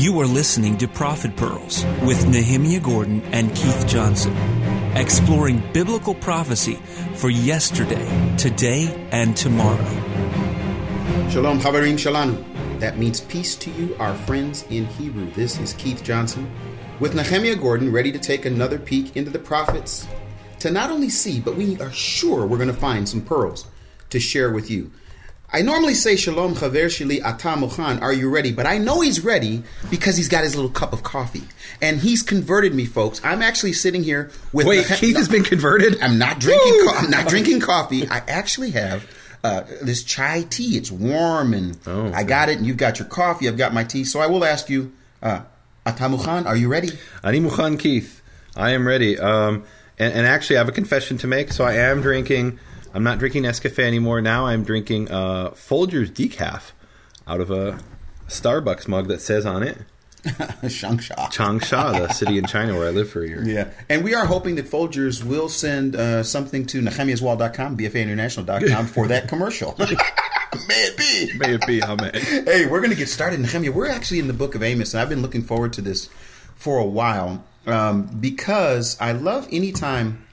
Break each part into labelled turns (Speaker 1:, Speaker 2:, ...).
Speaker 1: You are listening to Prophet Pearls with Nehemia Gordon and Keith Johnson, exploring biblical prophecy for yesterday, today, and tomorrow.
Speaker 2: Shalom, Havarim Shalom. That means peace to you, our friends in Hebrew. This is Keith Johnson with Nehemia Gordon, ready to take another peek into the prophets to not only see, but we are sure we're going to find some pearls to share with you. I normally say Shalom Chaver Shili Atam are you ready? But I know he's ready because he's got his little cup of coffee. And he's converted me, folks. I'm actually sitting here with
Speaker 3: Wait,
Speaker 2: the,
Speaker 3: Keith has been converted?
Speaker 2: I'm not drinking co- I'm not drinking coffee. I actually have uh, this chai tea. It's warm and
Speaker 3: Oh, okay.
Speaker 2: I got it and you've got your coffee, I've got my tea. So I will ask you, uh, Atamuchan, are you ready?
Speaker 3: Ani Mukhan Keith. I am ready. Um, and, and actually, I have a confession to make. So I am drinking. I'm not drinking Nescafe anymore. Now I'm drinking uh, Folgers decaf out of a Starbucks mug that says on it
Speaker 2: Shangsha.
Speaker 3: Changsha, the city in China where I live for a year.
Speaker 2: Yeah, and we are hoping that Folgers will send uh, something to nehemiaswall.com, bfainternational.com for that commercial. May it be.
Speaker 3: May it be, amen.
Speaker 2: Hey, we're going to get started, Nehemia. We're actually in the book of Amos, and I've been looking forward to this for a while um, because I love anytime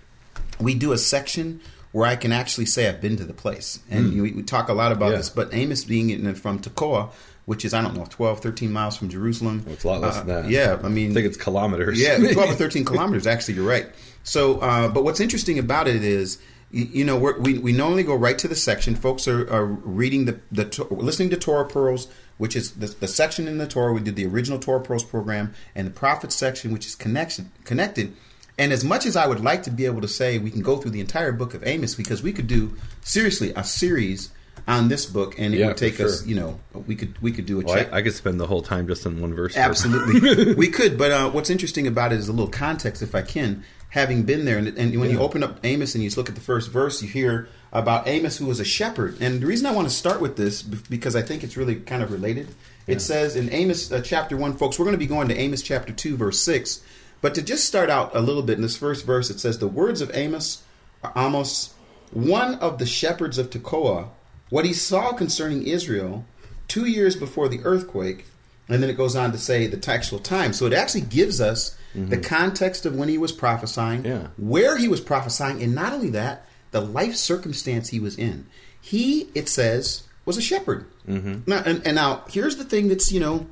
Speaker 2: we do a section where I can actually say I've been to the place. And we, we talk a lot about
Speaker 3: Yeah.
Speaker 2: this, but Amos being in, from Tekoa, which is, I don't know, 12, 13 miles from Jerusalem.
Speaker 3: It's a lot less
Speaker 2: Uh,
Speaker 3: than that.
Speaker 2: Yeah, I mean,
Speaker 3: I think it's kilometers.
Speaker 2: yeah, 12 or 13 kilometers, actually, you're right. So, uh, but what's interesting about it is, you, you know, we're, we, we normally go right to the section. Folks are, are reading the, the, listening to Torah Pearls, which is the, the section in the Torah. We did the original Torah Pearls program and the Prophets section, which is connection, connected. And as much as I would like to be able to say we can go through the entire book of Amos, because we could do, seriously, a series on this book, and it
Speaker 3: Yeah,
Speaker 2: would take
Speaker 3: for
Speaker 2: us, you know, we could we could do a
Speaker 3: Well,
Speaker 2: check.
Speaker 3: I, I could spend the whole time just on one verse.
Speaker 2: Absolutely, we could. But uh, what's interesting about it is a little context, if I can, having been there. And, and when you open up Amos and you look at the first verse, you hear about Amos, who was a shepherd. And the reason I want to start with this because I think it's really kind of related. It says in Amos uh, chapter one, folks. We're going to be going to Amos chapter two, verse six. But to just start out a little bit in this first verse, it says the words of Amos are Amos, one of the shepherds of Tekoa, what he saw concerning Israel two years before the earthquake, and then it goes on to say the actual time. So it actually gives us the context of when he was prophesying,
Speaker 3: Yeah.
Speaker 2: where he was prophesying, and not only that, the life circumstance he was in. He, it says, was a shepherd. Mm-hmm. Now, and, and now here's the thing that's you know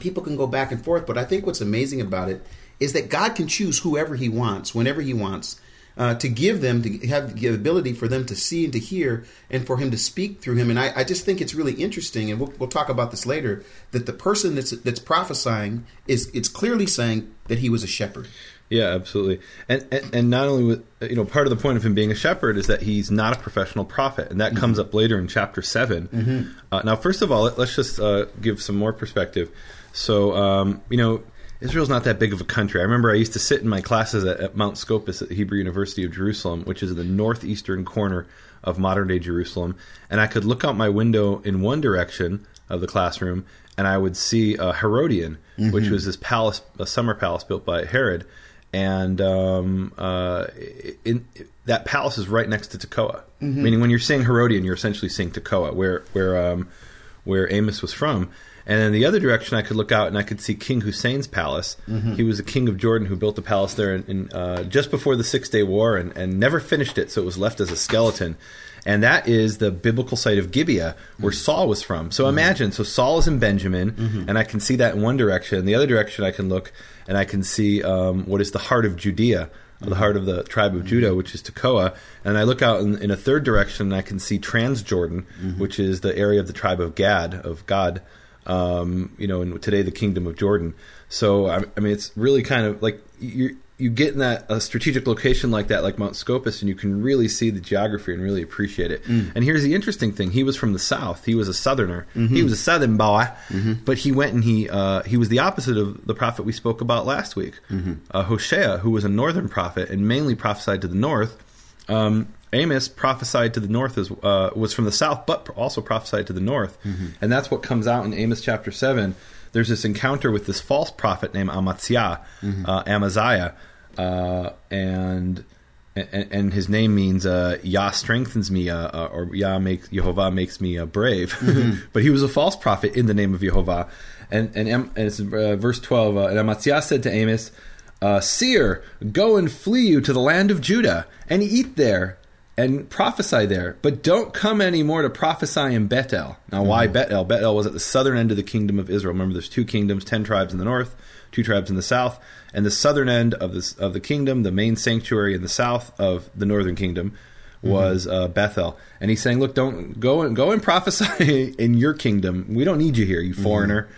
Speaker 2: people can go back and forth, but I think what's amazing about it is that God can choose whoever He wants, whenever He wants, uh, to give them, to have the ability for them to see and to hear, and for Him to speak through Him. And I, I just think it's really interesting, and we'll, we'll talk about this later. That the person that's that's prophesying is it's clearly saying that he was a shepherd.
Speaker 3: Yeah, absolutely. And, and and not only with you know part of the point of him being a shepherd is that he's not a professional prophet, and that
Speaker 2: Mm-hmm.
Speaker 3: comes up later in chapter 7 Uh, now, first of all, let, us just uh, give some more perspective. So, um, you know, Israel's not that big of a country. I remember I used to sit in my classes at, at Mount Scopus at the Hebrew University of Jerusalem, which is in the northeastern corner of modern day Jerusalem, and I could look out my window in one direction of the classroom, and I would see uh, Herodian, which was this palace, a summer palace built by Herod and um, uh, in, that palace is right next to Tekoa. Meaning, when you're saying Herodian, you're essentially saying Tekoa, where where um, where Amos was from. And then the other direction, I could look out and I could see King Hussein's palace. Mm-hmm. He was a king of Jordan who built a palace there in, in, uh, just before the Six Day War and, and never finished it, so it was left as a skeleton. And that is the biblical site of Gibeah, where mm. Saul was from. So mm-hmm. imagine, so Saul is in Benjamin, mm-hmm. and I can see that in one direction. The other direction, I can look and I can see um, what is the heart of Judea, the heart of the tribe of Judah, which is Tekoa. And I look out in, in a third direction, and I can see Transjordan, which is the area of the tribe of Gad, of God. Um, you know, and today the kingdom of Jordan. So I, I mean, it's really kind of like you you get in that a strategic location like that, like Mount Scopus, and you can really see the geography and really appreciate it. And here's the interesting thing: he was from the south. He was a southerner. He was a southern boy, but he went and he uh, he was the opposite of the prophet we spoke about last week, uh, Hosea, who was a northern prophet and mainly prophesied to the north. Um, Amos prophesied to the north as uh, was from the south, but also prophesied to the north, and that's what comes out in Amos chapter seven. There's this encounter with this false prophet named Amaziah, uh, Amaziah, uh, and and, and his name means uh, Yah strengthens me, uh, uh, or Yah makes Jehovah makes me uh, brave. but he was a false prophet in the name of Jehovah. And and, and it's uh, verse twelve. Uh, and Amaziah said to Amos, uh, "Seer, go and flee you to the land of Judah, and eat there." And prophesy there, but don't come anymore to prophesy in Bethel. Now, why Bethel? Bethel was at the southern end of the kingdom of Israel. Remember, there's two kingdoms, ten tribes in the north, two tribes in the south, and the southern end of this of the kingdom, the main sanctuary in the south of the northern kingdom, was uh, Bethel. And he's saying, "Look, don't go and go and prophesy in your kingdom. We don't need you here, you foreigner.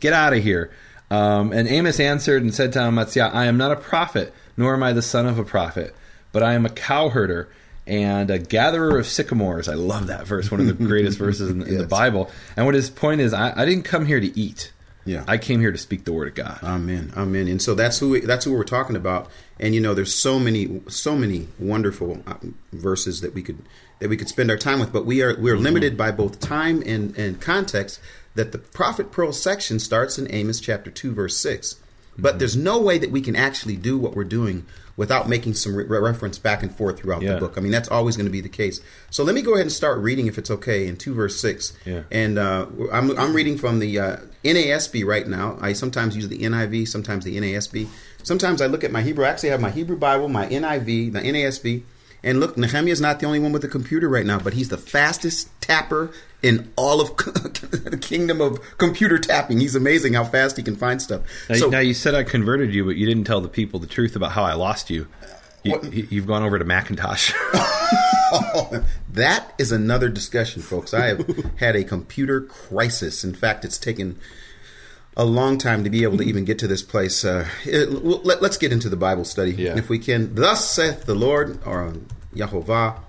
Speaker 3: Get out of here." Um, and Amos answered and said to Amaziah, "I am not a prophet, nor am I the son of a prophet, but I am a cowherder." And a gatherer of sycamores. I love that verse, one of the greatest verses in, in the Bible. And what his point is, I, I didn't come here to eat.
Speaker 2: Yeah.
Speaker 3: I came here to speak the word of God.
Speaker 2: Amen. Amen. And so that's who we, that's who we're talking about. And you know, there's so many so many wonderful uh, verses that we could that we could spend our time with, but we are we're limited by both time and and context. That the prophet pearl section starts in Amos chapter two verse six. But there's no way that we can actually do what we're doing without making some re- reference back and forth throughout
Speaker 3: Yeah.
Speaker 2: the book. I mean, that's always going to be the case. So let me go ahead and start reading, if it's okay, in two verse six.
Speaker 3: Yeah.
Speaker 2: And uh, I'm, I'm reading from the uh, NASB right now. I sometimes use the NIV, sometimes the NASB. Sometimes I look at my Hebrew. I actually have my Hebrew Bible, my NIV, the NASB. And look, Nehemia is not the only one with a computer right now, but he's the fastest tapper in all of the kingdom of computer tapping. He's amazing how fast he can find stuff.
Speaker 3: Now,
Speaker 2: so
Speaker 3: now you said I converted you, but you didn't tell the people the truth about how I lost you. you you've gone over to Macintosh.
Speaker 2: that is another discussion, folks. I have had a computer crisis. In fact, it's taken a long time to be able to even get to this place. Uh, it- well, let, us get into the Bible study,
Speaker 3: Yeah.
Speaker 2: if we can. Thus saith the Lord, or Yahovah,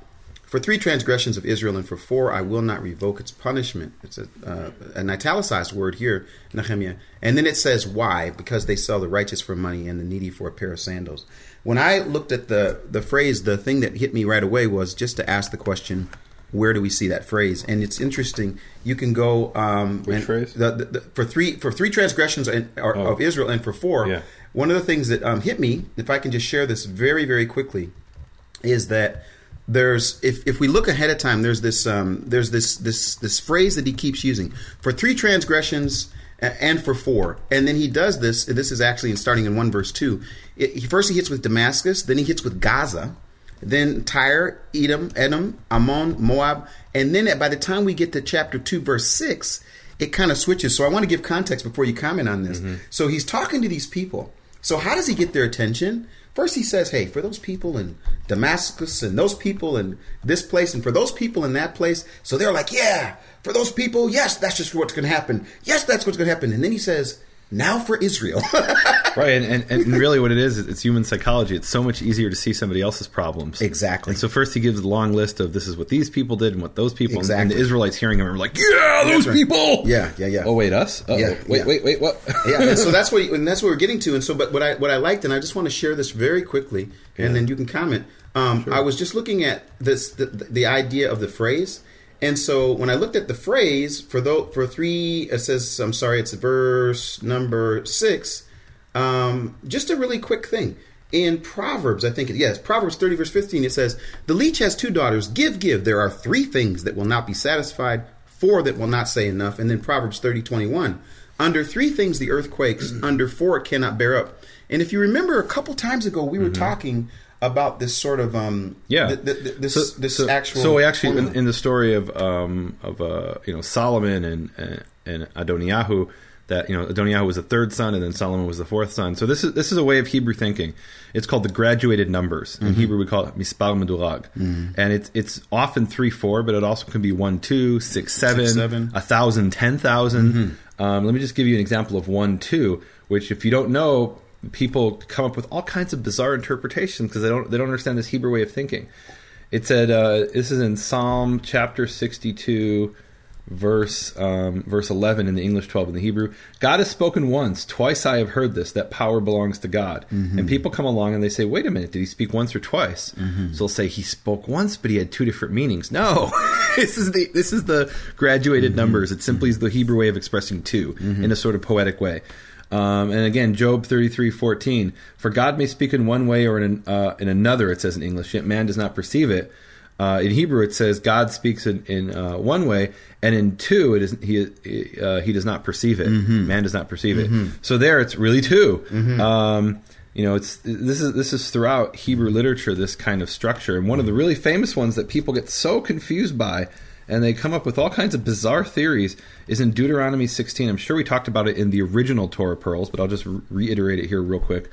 Speaker 2: for three transgressions of Israel, and for four I will not revoke its punishment. It's a, uh, an italicized word here, Nehemia. And then it says why? Because they sell the righteous for money and the needy for a pair of sandals. When I looked at the the phrase, the thing that hit me right away was just to ask the question, where do we see that phrase? And it's interesting. You can go um,
Speaker 3: Which phrase?
Speaker 2: The, the, the, for three for three transgressions in, or,
Speaker 3: Oh.
Speaker 2: of Israel, and for four.
Speaker 3: Yeah.
Speaker 2: One of the things that um, hit me, if I can just share this very very quickly, is that there's if, if we look ahead of time there's this um, there's this this this phrase that he keeps using for three transgressions and for four and then he does this this is actually in starting in 1 verse 2 it, he, first he hits with damascus then he hits with gaza then tyre edom edom ammon moab and then by the time we get to chapter 2 verse 6 it kind of switches so i want to give context before you comment on this mm-hmm. so he's talking to these people so how does he get their attention First, he says, "Hey, for those people in Damascus and those people in this place and for those people in that place." So they're like, "Yeah, for those people, yes, that's just what's going to happen. Yes, that's what's going to happen." And then he says, "Now for Israel."
Speaker 3: right, and, and, and really what it is, it's human psychology. It's so much easier to see somebody else's problems.
Speaker 2: Exactly.
Speaker 3: And so first he gives a long list of this is what these people did and what those people,
Speaker 2: exactly.
Speaker 3: and the Israelites hearing him are like, yeah, those
Speaker 2: right.
Speaker 3: people.
Speaker 2: Yeah, yeah, yeah.
Speaker 3: Oh, wait, us? Uh-oh.
Speaker 2: Yeah,
Speaker 3: Wait,
Speaker 2: yeah.
Speaker 3: wait, wait, what?
Speaker 2: yeah, and so that's what and that's what we're getting to. And so, but what I what I liked, and I just want to share this very quickly, and then you can comment. Um, I was just looking at this the, the idea of the phrase, and so when I looked at the phrase for though for three, it says I'm sorry, it's verse number six. Um, just a really quick thing. In Proverbs, I think, it, yes, Proverbs 30, verse 15, it says, The leech has two daughters. Give, give. There are three things that will not be satisfied, four that will not say enough. And then Proverbs 30, 21. Under three things the earth quakes, under four it cannot bear up. And if you remember a couple times ago, we were talking about this sort of, um,
Speaker 3: Yeah.
Speaker 2: th- th- th- this,
Speaker 3: so,
Speaker 2: this
Speaker 3: so,
Speaker 2: actual.
Speaker 3: So we actually in, in the story of um, of uh, you know Solomon and and, and Adoniyahu that you know Adoniyahu was the third son and then Solomon was the fourth son. So this is this is a way of Hebrew thinking. It's called the graduated numbers.
Speaker 2: Mm-hmm.
Speaker 3: In Hebrew we call it mispar medurag, and it's it's often three four, but it also can be one two six seven, a thousand ten Um, let me just give you an example of one two, which if you don't know. People come up with all kinds of bizarre interpretations because they don't they don't understand this Hebrew way of thinking. It said uh, this is in Psalm chapter sixty-two, verse um, verse eleven in the English, twelve in the Hebrew. God has spoken once, twice I have heard this that power belongs to God. And people come along and they say, "Wait a minute, did he speak once or twice?" So they'll say he spoke once, but he had two different meanings. No, this is the this is the graduated numbers. It simply is the Hebrew way of expressing 2 in a sort of poetic way. Um, and again, Job thirty three fourteen. For God may speak in one way or in, uh, in another, it says in English, yet man does not perceive it. Uh, in Hebrew, it says God speaks in, in uh, one way, and in two, it is he uh, he does not perceive it. Man does not perceive it. So there, it's really 2 Um, you know, it's this is this is throughout Hebrew literature this kind of structure, and one of the really famous ones that people get so confused by, and they come up with all kinds of bizarre theories, is in Deuteronomy 16. I'm sure we talked about it in the original Torah pearls, but I'll just reiterate it here real quick.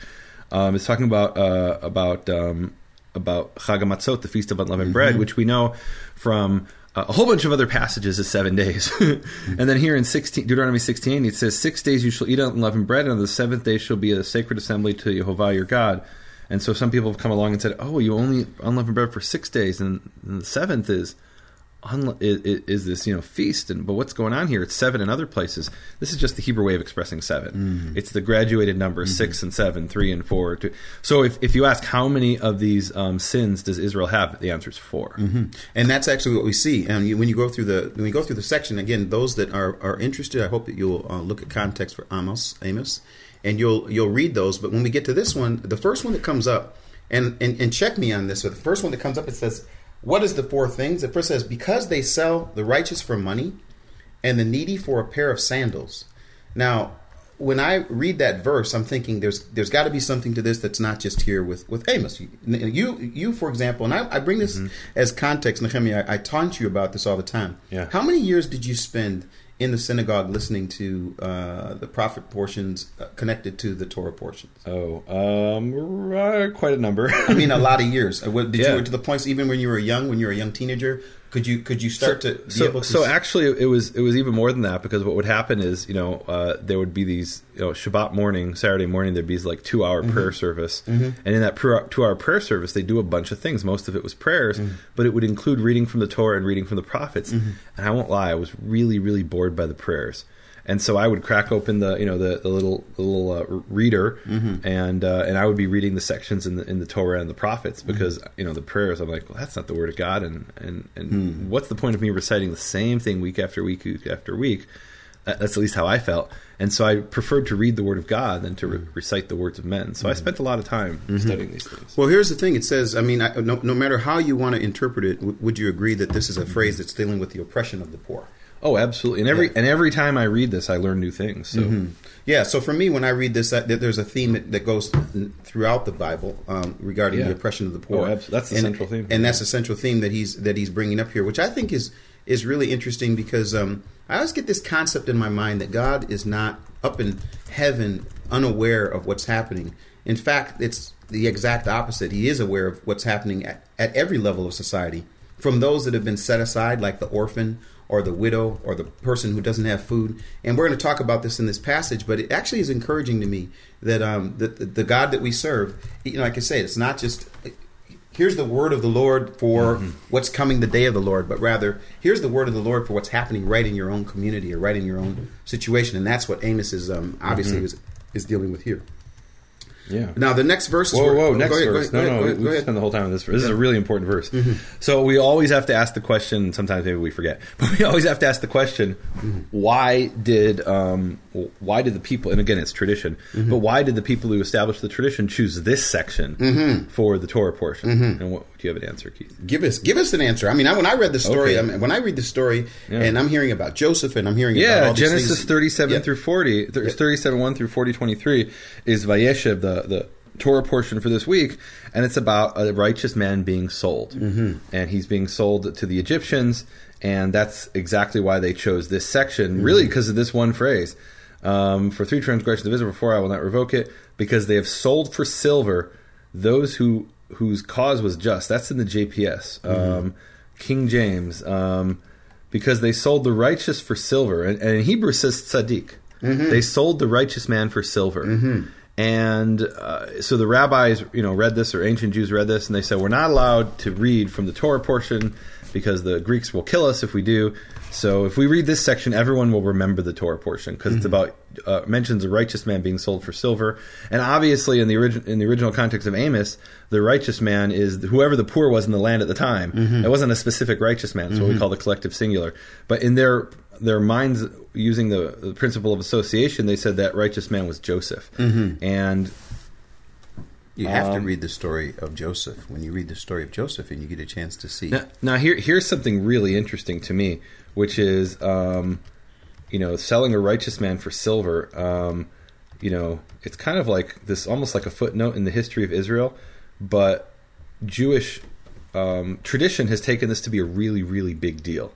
Speaker 3: Um, it's talking about uh, about um, about Chag HaMatzot, the Feast of Unleavened Bread, which we know from uh, a whole bunch of other passages is seven days. and then here in 16, Deuteronomy 16, it says, Six days you shall eat unleavened bread, and on the seventh day shall be a sacred assembly to Jehovah your God. And so some people have come along and said, Oh, you only unleavened bread for six days, and, and the seventh is is, is this you know feast and but what's going on here it's seven in other places this is just the hebrew way of expressing 7 it's the graduated numbers six and seven three and four two. so if, if you ask how many of these um, sins does israel have the answer is 4
Speaker 2: and that's actually what we see. And you, when you go through the when you go through the section again, those that are, are interested, I hope that you'll uh, look at context for Amos, Amos, and you'll you'll read those. But when we get to this one, the first one that comes up, and and, and check me on this. But the first one that comes up, it says, "What is the four things?" It first says, "Because they sell the righteous for money, and the needy for a pair of sandals." Now, when I read that verse, I'm thinking there's there's got to be something to this that's not just here with with Amos. You, you, you for example, and I, I bring this mm-hmm. as context, Nehemia. I, I taunt you about this all the time.
Speaker 3: Yeah.
Speaker 2: How many years did you spend in the synagogue listening to uh, the prophet portions uh, connected to the Torah portions?
Speaker 3: oh um, uh, quite a number
Speaker 2: I mean, a lot of years. Uh, Did
Speaker 3: Yeah.
Speaker 2: you to the points even when you were young, when you were a young teenager? Could you could you start to
Speaker 3: so,
Speaker 2: to?
Speaker 3: so
Speaker 2: s-
Speaker 3: actually it was it was even more than that because what would happen is you know uh, there would be these you know Shabbat morning Saturday morning there'd be like mm-hmm. mm-hmm. two hour prayer service. And in that two hour prayer service they do a bunch of things. Most of it was prayers mm-hmm. but it would include reading from the Torah and reading from the prophets. And I won't lie I was really really bored by the prayers and so I would crack open the you know the, the little the little uh, reader mm-hmm. and uh, and I would be reading the sections in the in the Torah and the prophets mm-hmm. because you know the prayers I'm like well that's not the word of God. And and and hmm. what's the point of me reciting the same thing week after week week after week? That's at least how I felt. And so I preferred to read the word of God than to re- mm-hmm. recite the words of men. So I spent a lot of time studying these things.
Speaker 2: Well, here's the thing. It says, I mean, I, no, no matter how you want to interpret it, w- would you agree that this is a phrase that's dealing with the oppression of the poor?
Speaker 3: Oh absolutely and every
Speaker 2: Yeah.
Speaker 3: and every time I read this I learn new things so
Speaker 2: Yeah. So for me, when I read this, there's a theme that, that goes throughout the Bible um, regarding
Speaker 3: Yeah.
Speaker 2: the oppression of the poor.
Speaker 3: Oh, that's the
Speaker 2: and,
Speaker 3: central theme.
Speaker 2: and that's the central theme that he's that he's bringing up here, which I think is is really interesting because um, I always get this concept in my mind that God is not up in heaven unaware of what's happening. In fact, it's the exact opposite. He is aware of what's happening at, at every level of society, from those that have been set aside, like the orphan or the widow or the person who doesn't have food. And we're going to talk about this in this passage, but it actually is encouraging to me that um, the, the, God that we serve, you know, like I say, it's not just here's the word of the Lord for what's coming the day of the Lord, but rather here's the word of the Lord for what's happening right in your own community or right in your own situation, and that's what Amos is um, obviously is, is dealing with here.
Speaker 3: Yeah
Speaker 2: Now the next verse is
Speaker 3: Whoa,
Speaker 2: where-
Speaker 3: whoa, next
Speaker 2: ahead,
Speaker 3: verse.
Speaker 2: ahead,
Speaker 3: no, no,
Speaker 2: ahead,
Speaker 3: we spend the whole time on this verse. This is a mm-hmm. really important verse. Mm-hmm. So we always have to ask the question. Sometimes maybe we forget, but we always have to ask the question: mm-hmm. Why did um, why did the people? And again, it's tradition. But why did the people who established the tradition choose this section for the Torah portion? And what do you have an answer, Keith?
Speaker 2: Give us give us an answer. I mean, I, when I read the story,
Speaker 3: Okay.
Speaker 2: I mean, when I read the story,
Speaker 3: Yeah.
Speaker 2: and I'm hearing about Joseph, and I'm hearing about
Speaker 3: Yeah, Genesis
Speaker 2: things-
Speaker 3: 37
Speaker 2: Yeah.
Speaker 3: through 40, th- 37 1 through 40 23 is Vayeshev, the, the Torah portion for this week, and it's about a righteous man being sold. Mm-hmm. And he's being sold to the Egyptians, and that's exactly why they chose this section, really because of this one phrase. Um, for three transgressions of Israel before I will not revoke it, because they have sold for silver those who whose cause was just. That's in the JPS. Um, King James. Um, because they sold the righteous for silver, and, and in Hebrew it says tzaddik. They sold the righteous man for silver, and uh, so the rabbis, you know, read this, or ancient Jews read this, and they said we're not allowed to read from the Torah portion because the Greeks will kill us if we do. So if we read this section, everyone will remember the Torah portion because it's about uh, mentions a righteous man being sold for silver, and obviously in the origin in the original context of Amos, the righteous man is whoever the poor was in the land at the time. It wasn't a specific righteous man; it's what we call the collective singular. But in their their minds using the, the principle of association, they said that righteous man was Joseph, and
Speaker 2: You have to
Speaker 3: Um,
Speaker 2: read the story of Joseph when you read the story of Joseph, and you get a chance to see.
Speaker 3: Now, now here, here's something really interesting to me, which is, um, you know, selling a righteous man for silver. Um, you know, it's kind of like this, almost like a footnote in the history of Israel, but Jewish um, tradition has taken this to be a really, really big deal.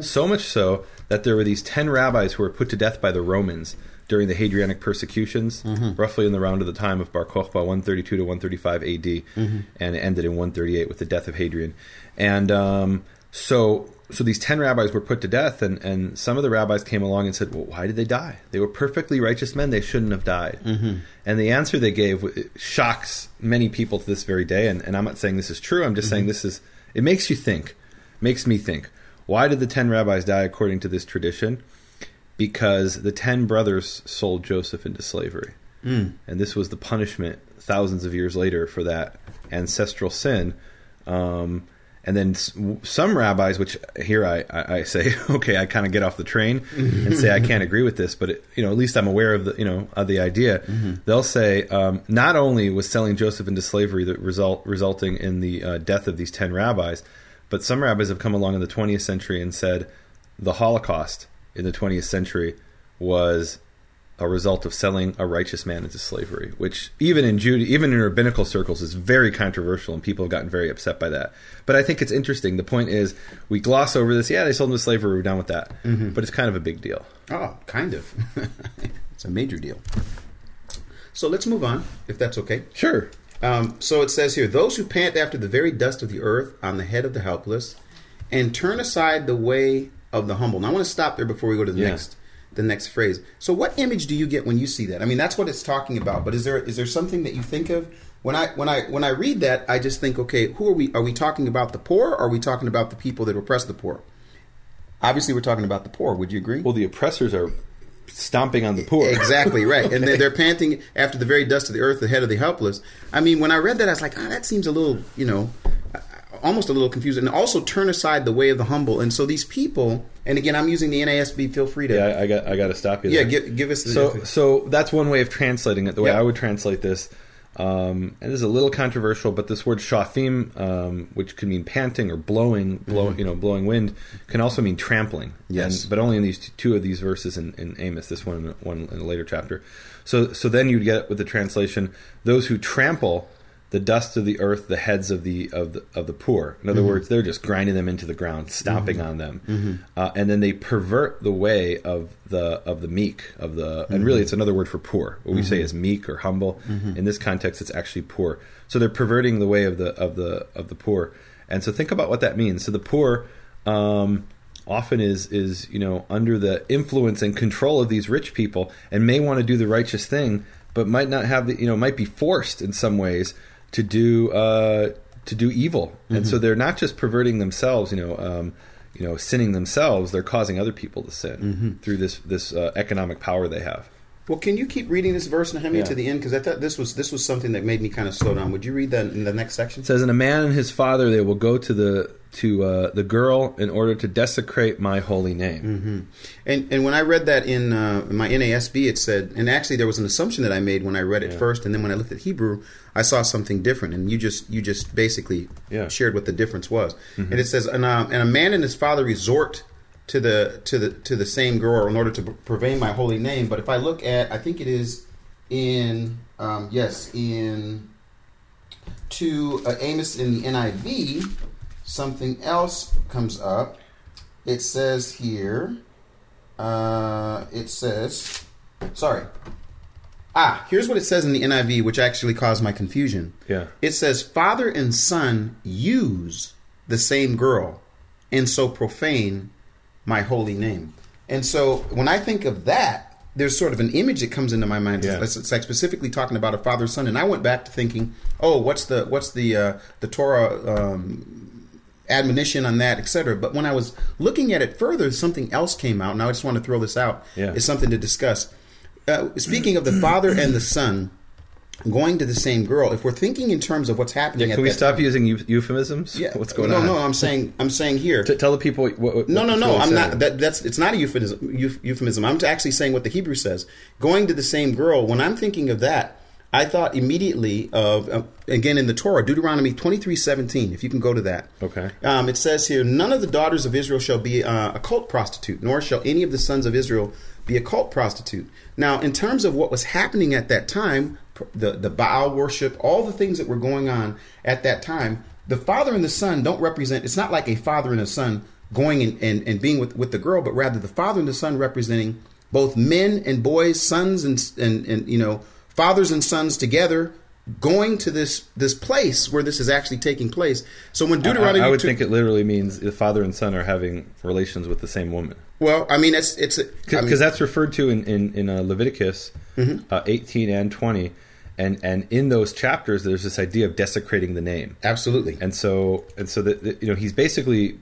Speaker 3: So much so that there were these ten rabbis who were put to death by the Romans during the Hadrianic persecutions, mm-hmm. roughly in the round of the time of Bar Kokhba, 132 to 135 AD, mm-hmm. and it ended in 138 with the death of Hadrian. And um, so, so these ten rabbis were put to death, and, and some of the rabbis came along and said, "Well, why did they die? They were perfectly righteous men; they shouldn't have died." Mm-hmm. And the answer they gave shocks many people to this very day. And, and I'm not saying this is true. I'm just saying this is. It makes you think. Makes me think. Why did the ten rabbis die according to this tradition? Because the ten brothers sold Joseph into slavery, and this was the punishment thousands of years later for that ancestral sin. Um, and then some rabbis, which here I, I, I say, okay, I kind of get off the train and say I can't agree with this, but it, you know, at least I'm aware of the you know of the idea. They'll say um, not only was selling Joseph into slavery the result resulting in the uh, death of these ten rabbis, but some rabbis have come along in the 20th century and said the Holocaust in the 20th century was a result of selling a righteous man into slavery, which even in Jude, even in rabbinical circles, is very controversial, and people have gotten very upset by that. But I think it's interesting. The point is, we gloss over this. Yeah, they sold him to slavery. We're done with that. Mm-hmm. But it's kind of a big deal.
Speaker 2: Oh, kind of. it's a major deal. So let's move on, if that's okay.
Speaker 3: Sure.
Speaker 2: Um, so it says here, those who pant after the very dust of the earth on the head of the helpless, and turn aside the way of the humble. Now I want to stop there before we go to the
Speaker 3: Yeah.
Speaker 2: next the next phrase. So what image do you get when you see that? I mean, that's what it's talking about. But is there is there something that you think of when I when I when I read that? I just think, okay, who are we? Are we talking about the poor? Or are we talking about the people that oppress the poor? Obviously, we're talking about the poor. Would you agree?
Speaker 3: Well, the oppressors are stomping on the poor.
Speaker 2: Exactly right, and they're, they're panting after the very dust of the earth, the head of the helpless. I mean, when I read that, I was like, ah, that seems a little, you know, almost a little confusing. And also, turn aside the way of the humble. And so these people, and again, I'm using the NASB. Feel free to,
Speaker 3: Yeah, I, I got I got to stop you.
Speaker 2: yeah, give, give us the.
Speaker 3: So, so that's one way of translating it. The way
Speaker 2: Yeah.
Speaker 3: I would translate this, um, and this is a little controversial, but this word shafim, um, which can mean panting or blowing, blow, you know, blowing wind, can also mean trampling.
Speaker 2: Mm-hmm. Yes.
Speaker 3: And- but only in these t- two of these verses in, in Amos. This one, one in a later chapter. So, so then you'd get with the translation, those who trample the dust of the earth, the heads of the of the, of the poor. In other
Speaker 2: Mm-hmm.
Speaker 3: words, they're just grinding them into the ground, stomping on them, uh, and then they pervert the way of the of the meek of the. And really, it's another word for poor. What we say is meek or humble. In this context, it's actually poor. So they're perverting the way of the of the of the poor. And so think about what that means. So the poor. Um, often is is you know under the influence and control of these rich people and may want to do the righteous thing but might not have the you know might be forced in some ways to do uh, to do evil and so they're not just perverting themselves you know um, you know sinning themselves they're causing other people to sin through this this uh, economic power they have
Speaker 2: well, can you keep reading this verse, Nehemia,
Speaker 3: Yeah.
Speaker 2: to the end? Because I thought this was this was something that made me kind of slow down. Would you read that in the next section?
Speaker 3: It says, "And a man and his father they will go to the to uh, the girl in order to desecrate my holy name."
Speaker 2: And and when I read that in uh, my NASB, it said, and actually there was an assumption that I made when I read it
Speaker 3: Yeah.
Speaker 2: first, and then when I looked at Hebrew, I saw something different. And you just you just basically
Speaker 3: Yeah.
Speaker 2: shared what the difference was. And it says, and, uh, and a man and his father resort to the to the to the same girl in order to profane my holy name. But if I look at, I think it is in um, yes in to uh, Amos in the NIV, something else comes up. It says here, uh, it says, sorry. Ah, here's what it says in the NIV, which actually caused my confusion.
Speaker 3: Yeah.
Speaker 2: It says, Father and son use the same girl, and so profane my holy name. And so when I think of that, there's sort of an image that comes into my mind.
Speaker 3: Yeah.
Speaker 2: It's, like specifically talking about a father son, and I went back to thinking, oh, what's the what's the uh, the Torah um, admonition on that, etc. But when I was looking at it further, something else came out, and I just want to throw this out.
Speaker 3: Yeah.
Speaker 2: It's something to discuss. Uh, speaking of the father and the son, going to the same girl. If we're thinking in terms of what's happening,
Speaker 3: Yeah, can we stop
Speaker 2: time-
Speaker 3: using euphemisms?
Speaker 2: Yeah,
Speaker 3: What's going
Speaker 2: no,
Speaker 3: on?
Speaker 2: No, no, I'm saying I'm saying here.
Speaker 3: T- tell the people. What, what,
Speaker 2: No, no, no. I'm
Speaker 3: saying.
Speaker 2: not. That, that's it's not a euphemism. Euphemism. I'm actually saying what the Hebrew says. Going to the same girl. When I'm thinking of that, I thought immediately of uh, again in the Torah, Deuteronomy 23:17. If you can go to that.
Speaker 3: Okay.
Speaker 2: Um, it says here, none of the daughters of Israel shall be uh, a cult prostitute, nor shall any of the sons of Israel be a cult prostitute. Now, in terms of what was happening at that time, the the Baal worship, all the things that were going on at that time, the father and the son don't represent. It's not like a father and a son going and, and, and being with, with the girl, but rather the father and the son representing both men and boys, sons and and, and you know fathers and sons together. Going to this this place where this is actually taking place. So when
Speaker 3: I,
Speaker 2: Deuteronomy,
Speaker 3: I would
Speaker 2: two-
Speaker 3: think it literally means the father and son are having relations with the same woman.
Speaker 2: Well, I mean, it's it's
Speaker 3: because
Speaker 2: I mean, Mm-hmm.
Speaker 3: that's referred to in in, in uh, Leviticus uh, 18 and 20, and and in those chapters there's this idea of desecrating the name,
Speaker 2: absolutely.
Speaker 3: and so and so that you know he's basically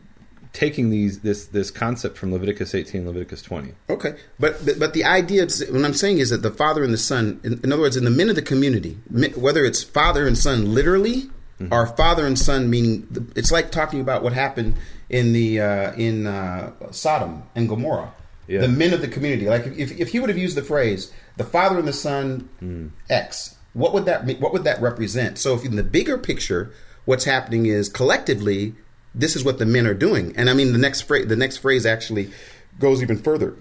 Speaker 3: taking these this this concept from Leviticus 18, Leviticus 20.
Speaker 2: Okay, but but, but the idea, is, what I'm saying is that the father and the son, in, in other words, in the men of the community, whether it's father and son literally,
Speaker 3: Mm-hmm.
Speaker 2: or father and son meaning, the, it's like talking about what happened in the uh, in uh, Sodom and Gomorrah.
Speaker 3: Yeah.
Speaker 2: The men of the community, like if if he would have used the phrase the father and the son
Speaker 3: Mm.
Speaker 2: X, what would that mean? What would that represent? So, if in the bigger picture, what's happening is collectively, this is what the men are doing, and I mean the next phrase. The next phrase actually goes even further.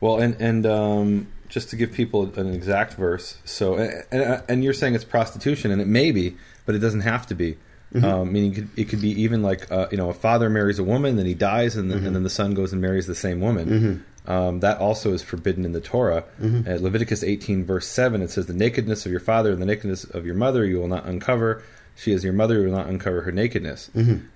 Speaker 3: Well, and and um, just to give people an exact verse, so and, and you're saying it's prostitution, and it may be, but it doesn't have to be. Um, meaning, it could, it could be even like uh, you know, a father marries a woman, then he dies, and, then and then the son goes and marries the same woman. Um, that also is forbidden in the Torah. At Leviticus 18, verse 7, it says, The nakedness of your father and the nakedness of your mother you will not uncover. She is your mother, you will not uncover her nakedness.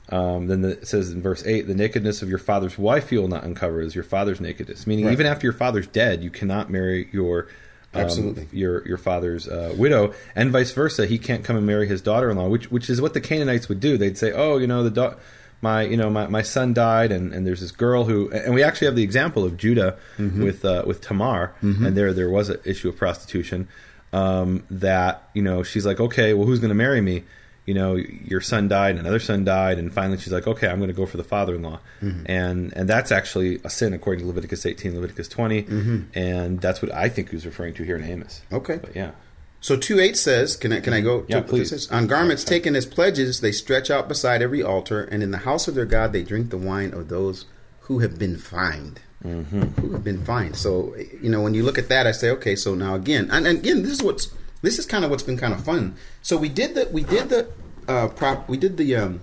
Speaker 3: Um, then the, it says in verse 8, The nakedness of your father's wife you will not uncover is your father's nakedness. Meaning,
Speaker 2: Right.
Speaker 3: even after your father's dead, you cannot marry your. Um,
Speaker 2: Absolutely.
Speaker 3: your your father's uh, widow, and vice versa. He can't come and marry his daughter-in-law, which which is what the Canaanites would do. They'd say, "Oh, you know, the da- my you know my, my son died, and, and there's this girl who, and we actually have the example of Judah with uh, with Tamar, and there there was an issue of prostitution. Um, that you know she's like, okay, well, who's going to marry me? You know, your son died, and another son died, and finally she's like, okay, I'm going to go for the father-in-law, and and that's actually a sin according to Leviticus 18, Leviticus 20, and that's what I think he's referring to here in Amos.
Speaker 2: Okay.
Speaker 3: But yeah.
Speaker 2: So two eight says, can I can I go?
Speaker 3: Yeah, please.
Speaker 2: says? On garments taken as pledges, they stretch out beside every altar, and in the house of their God they drink the wine of those who have been fined. Mm-hmm. Who have been fined. So you know when you look at that, I say, okay. So now again, and, and again, this is what's this is kind of what's been kind of fun. So we did the we did the uh, prop we did the um,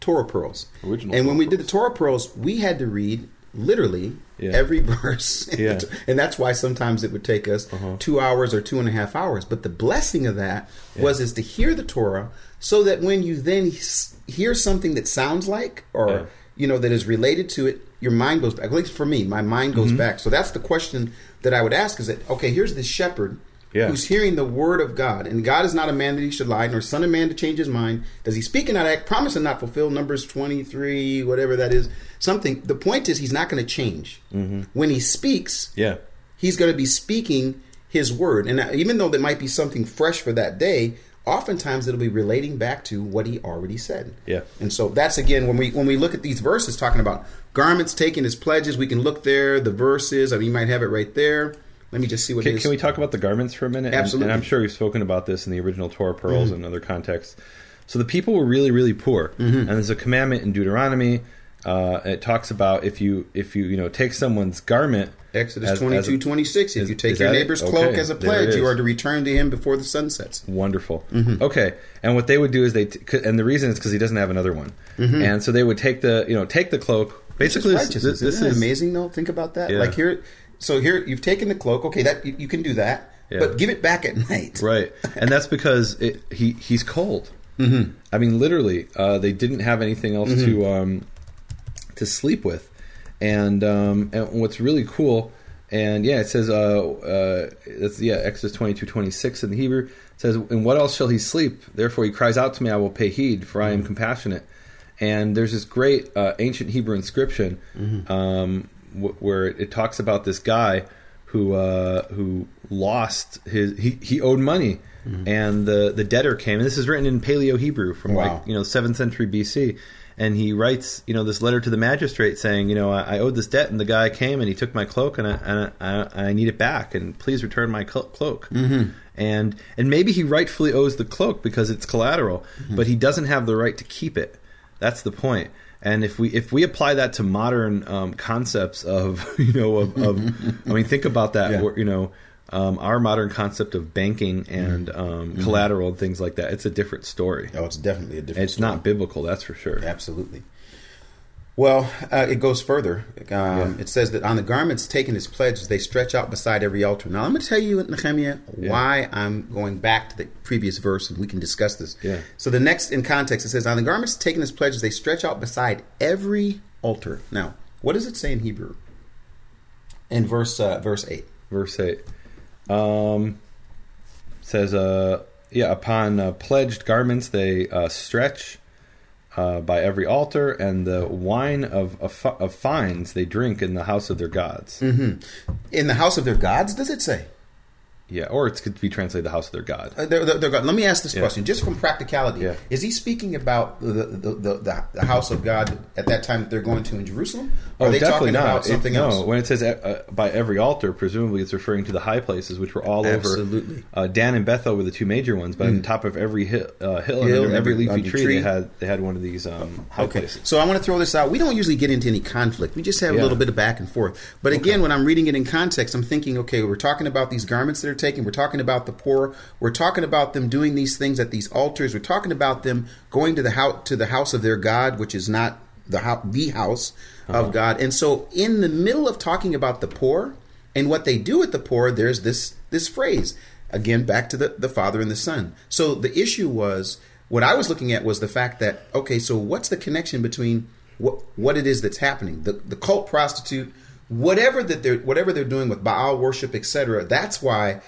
Speaker 2: Torah pearls,
Speaker 3: Original
Speaker 2: and when
Speaker 3: Torah
Speaker 2: we did the Torah pearls, we had to read literally
Speaker 3: Yeah.
Speaker 2: every verse. the
Speaker 3: Yeah.
Speaker 2: And that's why sometimes it would take us
Speaker 3: Uh-huh.
Speaker 2: two hours or two and a half hours. But the blessing of that was is to hear the Torah, so that when you then hear something that sounds like, or
Speaker 3: Yeah.
Speaker 2: you know, that is related to it, your mind goes back. At least for me, my mind
Speaker 3: Mm-hmm.
Speaker 2: goes back. So that's the question that I would ask: Is that okay? Here's this shepherd.
Speaker 3: Yeah.
Speaker 2: Who's hearing the word of God? And God is not a man that he should lie, nor son of man to change his mind. Does he speak and not act, promise and not fulfill? Numbers 23, whatever that is. Something. The point is, he's not going to change. Mm-hmm. When he speaks,
Speaker 3: Yeah.
Speaker 2: he's going to be speaking his word. And uh, even though there might be something fresh for that day, oftentimes it'll be relating back to what he already said.
Speaker 3: Yeah.
Speaker 2: And so that's again when we when we look at these verses talking about garments taken as pledges, we can look there, the verses, I mean you might have it right there. Let me just see what
Speaker 3: Can,
Speaker 2: is.
Speaker 3: can we talk about the garments for a minute? And-
Speaker 2: Absolutely. Mm-hmm.
Speaker 3: And, I'm sure we've spoken about this in the original Torah pearls and other contexts. So the people were really, really poor, and there's a commandment in Deuteronomy. Uh, it talks about if you if you you know take someone's garment.
Speaker 2: Exodus
Speaker 3: as-
Speaker 2: twenty
Speaker 3: as a-
Speaker 2: two twenty six. If
Speaker 3: is-
Speaker 2: you take your
Speaker 3: that it?
Speaker 2: neighbor's
Speaker 3: Okay,
Speaker 2: cloak as a pledge, you are to return to him before the sun sets.
Speaker 3: Wonderful.
Speaker 2: Mm-hmm.
Speaker 3: Okay, and what they would do is they, t- and the reason is because he doesn't have another one, and so they would take the, you know, take the cloak. Basically, this, this
Speaker 2: that
Speaker 3: is
Speaker 2: amazing though? Think about that.
Speaker 3: Yeah.
Speaker 2: Like here, so here you've taken the cloak. Okay, that you, you can do that,
Speaker 3: Yeah.
Speaker 2: but give it back at night.
Speaker 3: right, and that's because it, he he's cold. Mm-hmm. I mean, literally, uh, they didn't have anything else
Speaker 2: Mm-hmm.
Speaker 3: to um, to sleep with, and um, and what's really cool, and yeah, it says, uh, uh, yeah, Exodus twenty two twenty six in the Hebrew says, and what else shall he sleep? Therefore, he cries out to me, I will pay heed, for I am compassionate. And there's this great uh, ancient Hebrew inscription um, w- where it talks about this guy who uh, who lost his he, he owed money and the the debtor came. And this is written in Paleo Hebrew from
Speaker 2: Wow.
Speaker 3: like you know seventh century BC. And he writes, you know, this letter to the magistrate saying, you know, I, I owed this debt, and the guy came and he took my cloak, and I and I, I need it back, and please return my clo- cloak. Mm-hmm. And and maybe he rightfully owes the cloak because it's collateral, but he doesn't have the right to keep it. That's the point. And if we if we apply that to modern um, concepts of you know of, of I mean think about that
Speaker 2: Yeah.
Speaker 3: You know um, our modern concept of banking and um, collateral and things like that it's a different story.
Speaker 2: Oh, it's definitely a different.
Speaker 3: It's
Speaker 2: story.
Speaker 3: not biblical, that's for sure.
Speaker 2: Absolutely. Well, uh, it goes further. Um, It says that on the garments taken as pledges, they stretch out beside every altar. Now, I'm going to tell you, Nehemia, why I'm going back to the previous verse, and we can discuss this.
Speaker 3: Yeah.
Speaker 2: So the next in context, it says, on the garments taken as pledges, they stretch out beside every altar. Now, what does it say in Hebrew? In verse uh, verse eight.
Speaker 3: Verse eight um, says, uh, "Yeah, upon uh, pledged garments they uh, stretch uh, by every altar, and the wine of, of of fines they drink in the house of their gods."
Speaker 2: In the house of their gods, does it say?
Speaker 3: Yeah, or it could be translated the house of their god.
Speaker 2: Uh, they're- they're- they're God. Let me ask this
Speaker 3: Yeah.
Speaker 2: question, just from practicality.
Speaker 3: Yeah.
Speaker 2: Is he speaking about the, the, the, the, house of God at that time that they're going to in Jerusalem? Or
Speaker 3: Oh,
Speaker 2: are they
Speaker 3: definitely
Speaker 2: talking
Speaker 3: not.
Speaker 2: about something
Speaker 3: It- no,
Speaker 2: else?
Speaker 3: when it says uh, by every altar, presumably it's referring to the high places, which were all
Speaker 2: Absolutely. Mm.
Speaker 3: over. Uh, Dan and Bethel were the two major ones, but on top of every hill, uh, hill,
Speaker 2: Hill,
Speaker 3: and every leafy tree,
Speaker 2: tree.
Speaker 3: they had they had one of these um, high
Speaker 2: Okay,
Speaker 3: places.
Speaker 2: so I want to throw this out. We don't usually get into any conflict. We just have a little bit of back and forth. But again, when I'm reading it in context, I'm thinking, okay, we're talking about these garments that are taken. We're talking about the poor. We're talking about them doing these things at these altars. We're talking about them going to the house to the house of their God, which is not the house, the house of uh-huh. God. And so, in the middle of talking about the poor and what they do with the poor, there's this this phrase again back to the the father and the son. So the issue was what I was looking at was the fact that okay, so what's the connection between what what it is that's happening, the the cult prostitute, whatever that they're whatever they're doing with Baal worship, etc. That's why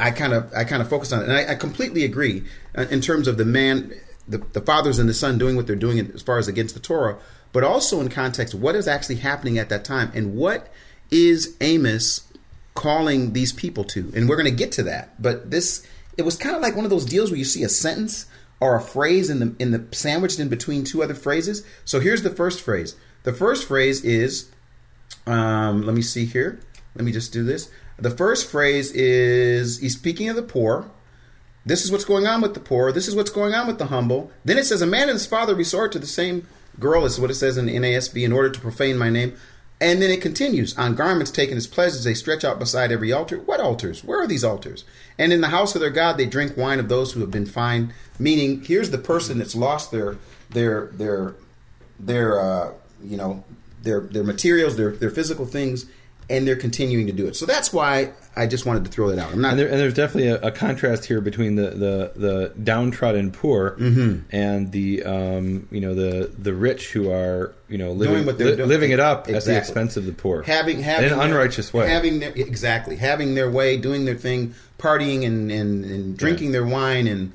Speaker 2: I kind of I kind of focus on it, and I, I completely agree in terms of the man, the, the fathers and the son doing what they're doing as far as against the Torah, but also in context what is actually happening at that time and what is Amos calling these people to, and we're going to get to that. But this it was kind of like one of those deals where you see a sentence or a phrase in the in the sandwiched in between two other phrases. So here's the first phrase. The first phrase is um, let me see here. Let me just do this. The first phrase is he's speaking of the poor. This is what's going on with the poor. This is what's going on with the humble. Then it says, A man and his father resort to the same girl, is what it says in the NASB, in order to profane my name. And then it continues on garments taken as pledges, they stretch out beside every altar. What altars? Where are these altars? And in the house of their God, they drink wine of those who have been fined. Meaning, here's the person that's lost their their their their uh, you know their their materials, their their physical things, and they're continuing to do it. So that's why I just wanted to throw that out. I'm not
Speaker 3: And, there, and there's definitely a, a contrast here between the, the, the downtrodden poor
Speaker 2: Mm-hmm.
Speaker 3: and the um, you know the the rich who are you know living
Speaker 2: Doing what they're
Speaker 3: li-
Speaker 2: doing.
Speaker 3: living it up at the expense of the poor,
Speaker 2: having having
Speaker 3: in an
Speaker 2: their-
Speaker 3: unrighteous way.
Speaker 2: having their, exactly having their way, doing their thing, partying and and, and drinking their wine and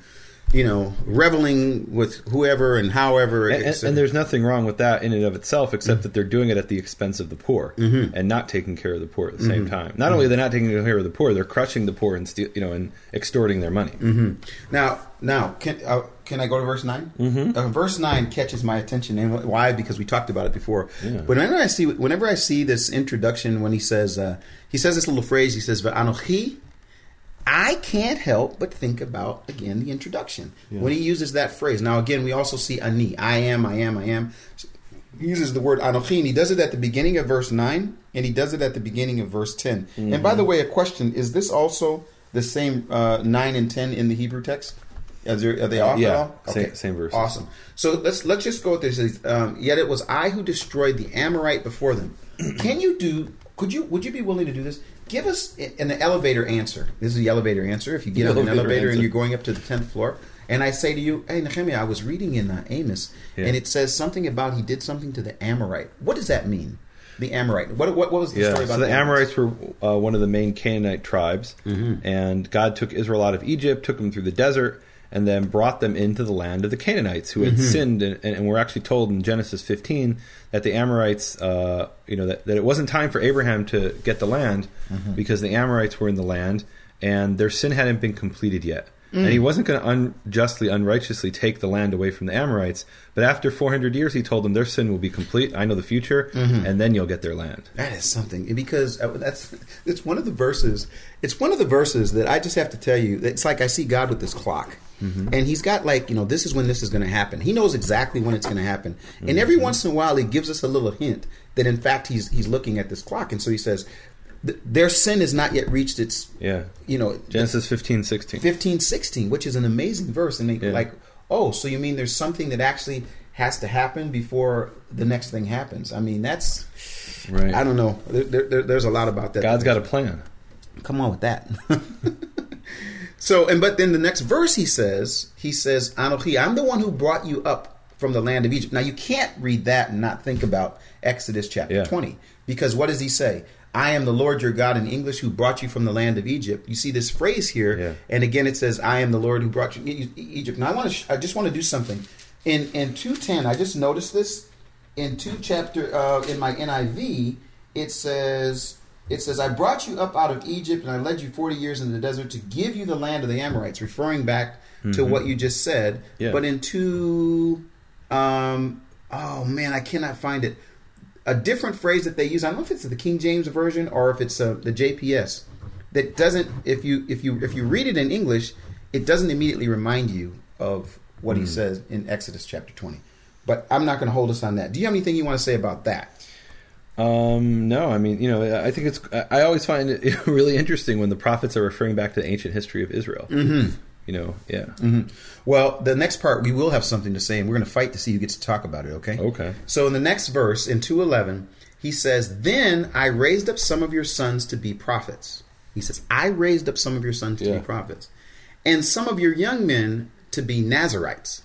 Speaker 2: you know reveling with whoever and however.
Speaker 3: and, and, and there's nothing wrong with that in and of itself,
Speaker 2: Mm-hmm.
Speaker 3: except that they're doing it at the expense of the poor and not taking care of the poor at the
Speaker 2: Mm-hmm.
Speaker 3: same time. Not only are they not taking care of the poor, they're crushing the poor and steal, you know and extorting their money.
Speaker 2: Mm-hmm. Now, now, can uh, can I go to verse 9 Mm-hmm. Uh, verse nine catches my attention, and why? Because we talked about it before. But whenever I see, whenever I see this introduction, when he says, uh, he says this little phrase, he says, "Va'anochi," I can't help but think about again the introduction when he uses that phrase. Now, again, we also see ani, I am, I am, I am. He uses the word anochi, he does it at the beginning of verse nine, and he does it at the beginning of verse 10 And by the way, a question: Is this also the same uh, nine and ten in the Hebrew text? Are, there, are they off
Speaker 3: yeah,
Speaker 2: at all?
Speaker 3: same- same verses.
Speaker 2: Awesome. So let's let's just go with this. Um, Yet it was I who destroyed the Amorite before them. Can you do? Could you? Would you be willing to do this? Give us an elevator answer. This is the elevator answer. If you get on an
Speaker 3: Elevator
Speaker 2: elevator and you're going up to the tenth floor, and I say to you, "Hey, Nehemia, I was reading in uh, Amos,
Speaker 3: Yeah.
Speaker 2: and it says something about he did something to the Amorite. What does that mean? The Amorite. What what, what was the
Speaker 3: Yeah,
Speaker 2: story about
Speaker 3: so the
Speaker 2: Amorites?
Speaker 3: Amorites were uh, one of the main Canaanite tribes,
Speaker 2: Mm-hmm.
Speaker 3: and God took Israel out of Egypt, took them through the desert, and then brought them into the land of the Canaanites, who had
Speaker 2: Mm-hmm.
Speaker 3: sinned, and, and we're actually told in Genesis 15 that the Amorites, uh, you know, that, that it wasn't time for Abraham to get the land
Speaker 2: Mm-hmm.
Speaker 3: because the Amorites were in the land, and their sin hadn't been completed yet. and he wasn't going to unjustly, unrighteously take the land away from the Amorites. But after 400 years, he told them their sin will be complete. I know the future, and then you'll get their land.
Speaker 2: That is something because uh, that's it's one of the verses. It's one of the verses that I just have to tell you. It's like I see God with this clock, Mm-hmm. and He's got like you know this is when this is going to happen. He knows exactly when it's going to happen, and mm-hmm. every once in a while He gives us a little hint that in fact He's He's looking at this clock, and so He says their sin has not yet reached its
Speaker 3: Yeah.
Speaker 2: you know
Speaker 3: Genesis 15, 16.
Speaker 2: 15 16 which is an amazing verse and they
Speaker 3: Yeah.
Speaker 2: like oh so you mean there's something that actually has to happen before the next thing happens i mean that's
Speaker 3: Right.
Speaker 2: i don't know there- there, there's a lot about that
Speaker 3: God's got a plan.
Speaker 2: come on with that so and but then the next verse he says he says anochi i'm the one who brought you up from the land of egypt. Now you can't read that and not think about exodus chapter
Speaker 3: Yeah.
Speaker 2: 20 because what does he say? I am the lord your god in english who brought you from the land of egypt. You see this phrase here
Speaker 3: Yeah.
Speaker 2: and again it says i am the lord who brought you egypt. Now i want to sh- i just want to do something. In in 210 i just noticed this. In two chapter uh, in my NIV, it says it says I brought you up out of Egypt and I led you forty years in the desert to give you the land of the Amorites, referring back to what you just said.
Speaker 3: Yeah.
Speaker 2: But in two, um, oh man, I cannot find it. A different phrase that they use. I don't know if it's the King James version or if it's uh, the JPS. That doesn't. If you if you if you read it in English, it doesn't immediately remind you of what he says in Exodus chapter twenty. But I'm not going to hold us on that. Do you have anything you want to say about that?
Speaker 3: Um, no, I mean, you know, I think it's. I always find it really interesting when the prophets are referring back to the ancient history of Israel. Mm-hmm. You know, yeah.
Speaker 2: Well, the next part we will have something to say, and we're going to fight to see who gets to talk about it. Okay.
Speaker 3: Okay.
Speaker 2: So in the next verse, in two eleven, he says, "Then I raised up some of your sons to be prophets." He says, "I raised up some of your sons to
Speaker 3: Yeah.
Speaker 2: be prophets, and some of your young men to be Nazarites."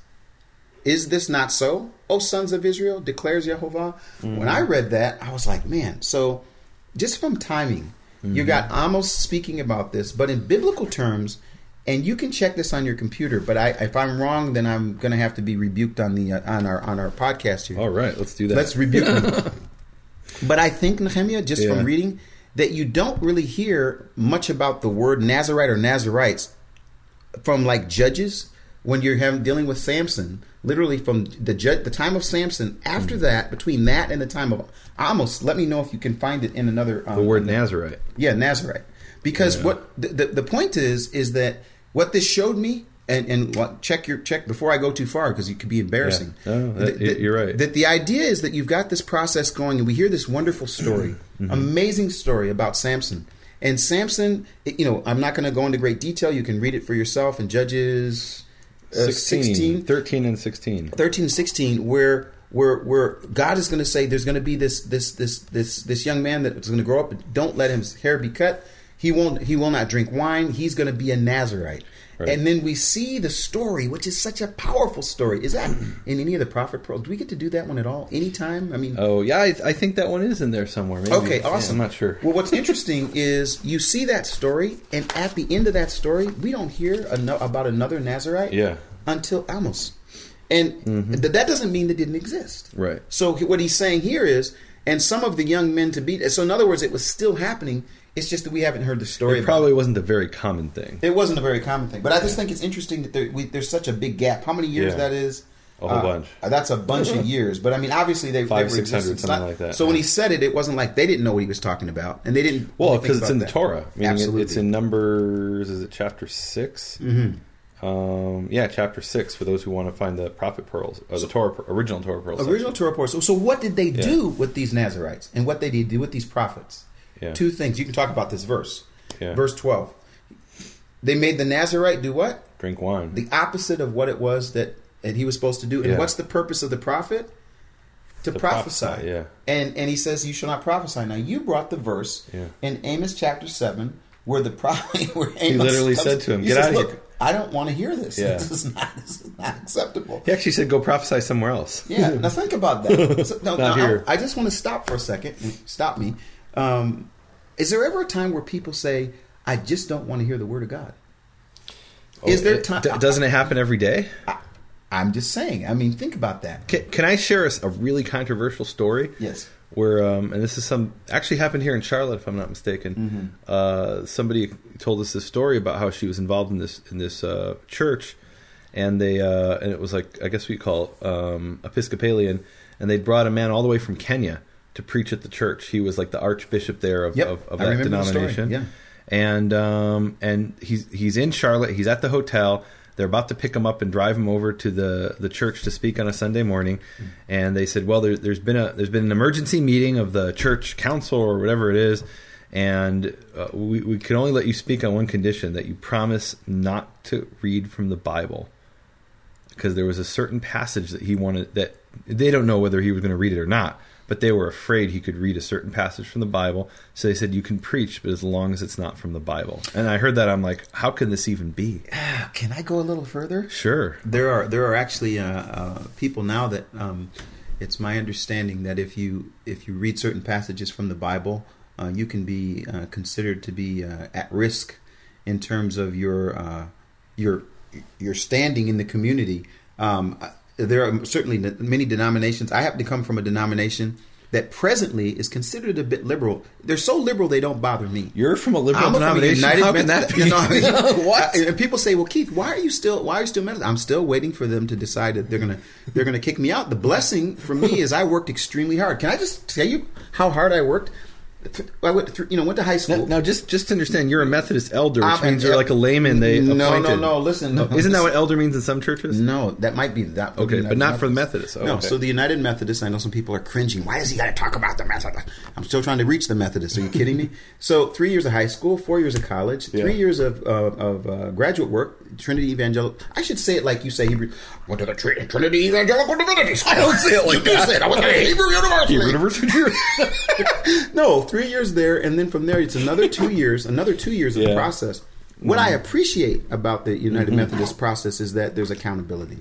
Speaker 2: Is this not so, O sons of Israel? Declares Jehovah. When I read that, I was like, man. So, just from timing, you got Amos speaking about this, but in biblical terms, and you can check this on your computer. But I, if I'm wrong, then I'm going to have to be rebuked on the uh, on our on our podcast here.
Speaker 3: All right, let's do that.
Speaker 2: Let's rebuke but I think Nehemia, just
Speaker 3: Yeah.
Speaker 2: from reading, that you don't really hear much about the word Nazarite or Nazarites from like judges when you're having dealing with Samson. Literally from the ju- the time of Samson. After
Speaker 3: Mm.
Speaker 2: that, between that and the time of Amos, let me know if you can find it in another. Um,
Speaker 3: the word Nazarite.
Speaker 2: yeah, Nazarite. Because
Speaker 3: Yeah.
Speaker 2: what the, the the point is is that what this showed me, and and check your check before I go too far because it could be embarrassing.
Speaker 3: Yeah. No, that-
Speaker 2: Th- th-
Speaker 3: you're right.
Speaker 2: That the idea is that you've got this process going, and we hear this wonderful story,
Speaker 3: Mm-hmm.
Speaker 2: amazing story about Samson. And Samson, you know, I'm not going to go into great detail. You can read it for yourself in Judges Uh,
Speaker 3: 16,
Speaker 2: 16
Speaker 3: 13 and 16.
Speaker 2: 13 and 16 where where where God is going to say there's going to be this this this this this young man that is going to grow up don't let his hair be cut he won't he will not drink wine he's going to be a Nazarite
Speaker 3: Right.
Speaker 2: and then we see the story which is such a powerful story is that in any of the prophet pearls do we get to do that one at all anytime I mean
Speaker 3: Oh yeah, I, I think that one is in there somewhere. Maybe.
Speaker 2: Okay,
Speaker 3: Yeah,
Speaker 2: awesome.
Speaker 3: I'm not sure.
Speaker 2: Well, what's interesting is you see that story, and at the end of that story, we don't hear ano- about another Nazarite
Speaker 3: Yeah.
Speaker 2: until Amos. And mm-hmm. th- that doesn't mean it didn't exist.
Speaker 3: Right.
Speaker 2: So what he's saying here is, and some of the young men to be. So in other words, it was still happening. It's just that we haven't heard the story.
Speaker 3: It probably wasn't a very common thing.
Speaker 2: it wasn't a very common thing, but I just think it's interesting that there, we, there's such a big gap. How many years
Speaker 3: Yeah.
Speaker 2: that is?
Speaker 3: A whole
Speaker 2: Uh,
Speaker 3: bunch.
Speaker 2: That's a bunch of years. But I mean, obviously they
Speaker 3: Five, 600,
Speaker 2: existing.
Speaker 3: something like that.
Speaker 2: So when he said it, it wasn't like they didn't know what he was talking about, and they didn't.
Speaker 3: Well,
Speaker 2: really
Speaker 3: because it's in the. Torah. Meaning it,
Speaker 2: Absolutely.
Speaker 3: it's in Numbers. Is it chapter 6 Mm-hmm. Um, yeah, chapter six. For those who want to find the prophet pearls, or the Torah, original Torah pearls.
Speaker 2: original Torah reports. So, so what did they
Speaker 3: Yeah.
Speaker 2: do with these Nazarites, and what they did do with these prophets?
Speaker 3: Yeah.
Speaker 2: Two things. You can talk about this verse.
Speaker 3: Yeah.
Speaker 2: Verse twelve. They made the Nazarite do what?
Speaker 3: drink wine.
Speaker 2: The opposite of what it was that that he was supposed to do. And
Speaker 3: Yeah.
Speaker 2: what's the purpose of the prophet? To,
Speaker 3: To
Speaker 2: prophesy.
Speaker 3: prophesy, yeah.
Speaker 2: And and he says you shall not prophesy. Now you brought the verse
Speaker 3: Yeah.
Speaker 2: in Amos chapter seven where the prophet where Amos
Speaker 3: literally
Speaker 2: comes-
Speaker 3: said to him, "Get
Speaker 2: says,
Speaker 3: out of here."
Speaker 2: I don't want to hear this.
Speaker 3: Yeah.
Speaker 2: This is not this is not acceptable.
Speaker 3: he actually said, "Go prophesy somewhere else."
Speaker 2: Yeah, now think about that. So, no,
Speaker 3: Not
Speaker 2: no, I-
Speaker 3: here.
Speaker 2: I, just want to stop for a second. Stop me. Um, is there ever a time where people say, "I just don't want to hear the word of God"? is
Speaker 3: Oh,
Speaker 2: there
Speaker 3: it-
Speaker 2: time?
Speaker 3: d- doesn't it happen every day?
Speaker 2: I'm just saying. I mean, think about that.
Speaker 3: Can, can I share a really controversial story?
Speaker 2: Yes.
Speaker 3: where um, and this is some actually happened here in Charlotte, if I'm not mistaken.
Speaker 2: Mm-hmm.
Speaker 3: Uh, somebody told us this story about how she was involved in this in this uh, church, and they uh, and it was like I guess we call it, um, Episcopalian, and they brought a man all the way from Kenya to preach at the church. He was like the archbishop there of,
Speaker 2: Yep,
Speaker 3: of, of that
Speaker 2: remember the story,
Speaker 3: denomination.
Speaker 2: yeah.
Speaker 3: and um, and he's he's in Charlotte. He's at the hotel. They're about to pick him up and drive him over to the, the church to speak on a Sunday morning, and they said, "Well, there, there's been a there's been an emergency meeting of the church council or whatever it is, and uh, we we can only let you speak on one condition that you promise not to read from the Bible, because there was a certain passage that he wanted that they don't know whether he was going to read it or not." But they were afraid he could read a certain passage from the Bible, so they said you can preach, but as long as it's not from the Bible. And I heard that, I'm like, how can this even be?
Speaker 2: Can I go a little further?
Speaker 3: Sure.
Speaker 2: There are there are actually uh, uh, people now that um, it's my understanding that if you if you read certain passages from the Bible, uh, you can be uh, considered to be uh, at risk in terms of your uh, your your standing in the community. Um, there are certainly many denominations. I happen to come from a denomination that presently is considered a bit liberal. They're so liberal they don't bother me.
Speaker 3: You're from a liberal
Speaker 2: I'm from
Speaker 3: denomination.
Speaker 2: United
Speaker 3: How can that be?
Speaker 2: You know, I mean,
Speaker 3: what?
Speaker 2: And people say, "Well, Keith, why are you still why are you still Methodist?" I'm still waiting for them to decide that they're gonna they're gonna kick me out. The blessing for me is I worked extremely hard. Can I just tell you how hard I worked? I went through, you know, went to high school.
Speaker 3: Now, now, just just to understand, you're a Methodist elder, which
Speaker 2: I'm
Speaker 3: means
Speaker 2: an
Speaker 3: you're like a layman. They
Speaker 2: No, no,
Speaker 3: appointed.
Speaker 2: no, listen, no.
Speaker 3: isn't that what elder means in some churches?
Speaker 2: No, that might be that.
Speaker 3: Okay,
Speaker 2: United
Speaker 3: but not for the Methodists. Oh,
Speaker 2: no,
Speaker 3: okay.
Speaker 2: so the United Methodists. I know some people are cringing. Why does he got to talk about the Methodists? I'm still trying to reach the Methodists. Are you kidding me? So three years of high school, four years of college, three years of uh, of uh, graduate work. Trinity Evangelical. I should say it like you say Hebrew. Went to the Tr- Trinity Evangelical Divinity School. I
Speaker 3: don't say it like
Speaker 2: you
Speaker 3: that.
Speaker 2: Say it. I went to Hebrew University.
Speaker 3: Hebrew University.
Speaker 2: no, three years there, and then from there it's another two years, another two years of the
Speaker 3: Yeah.
Speaker 2: process. What I appreciate about the United Methodist process is that there's accountability.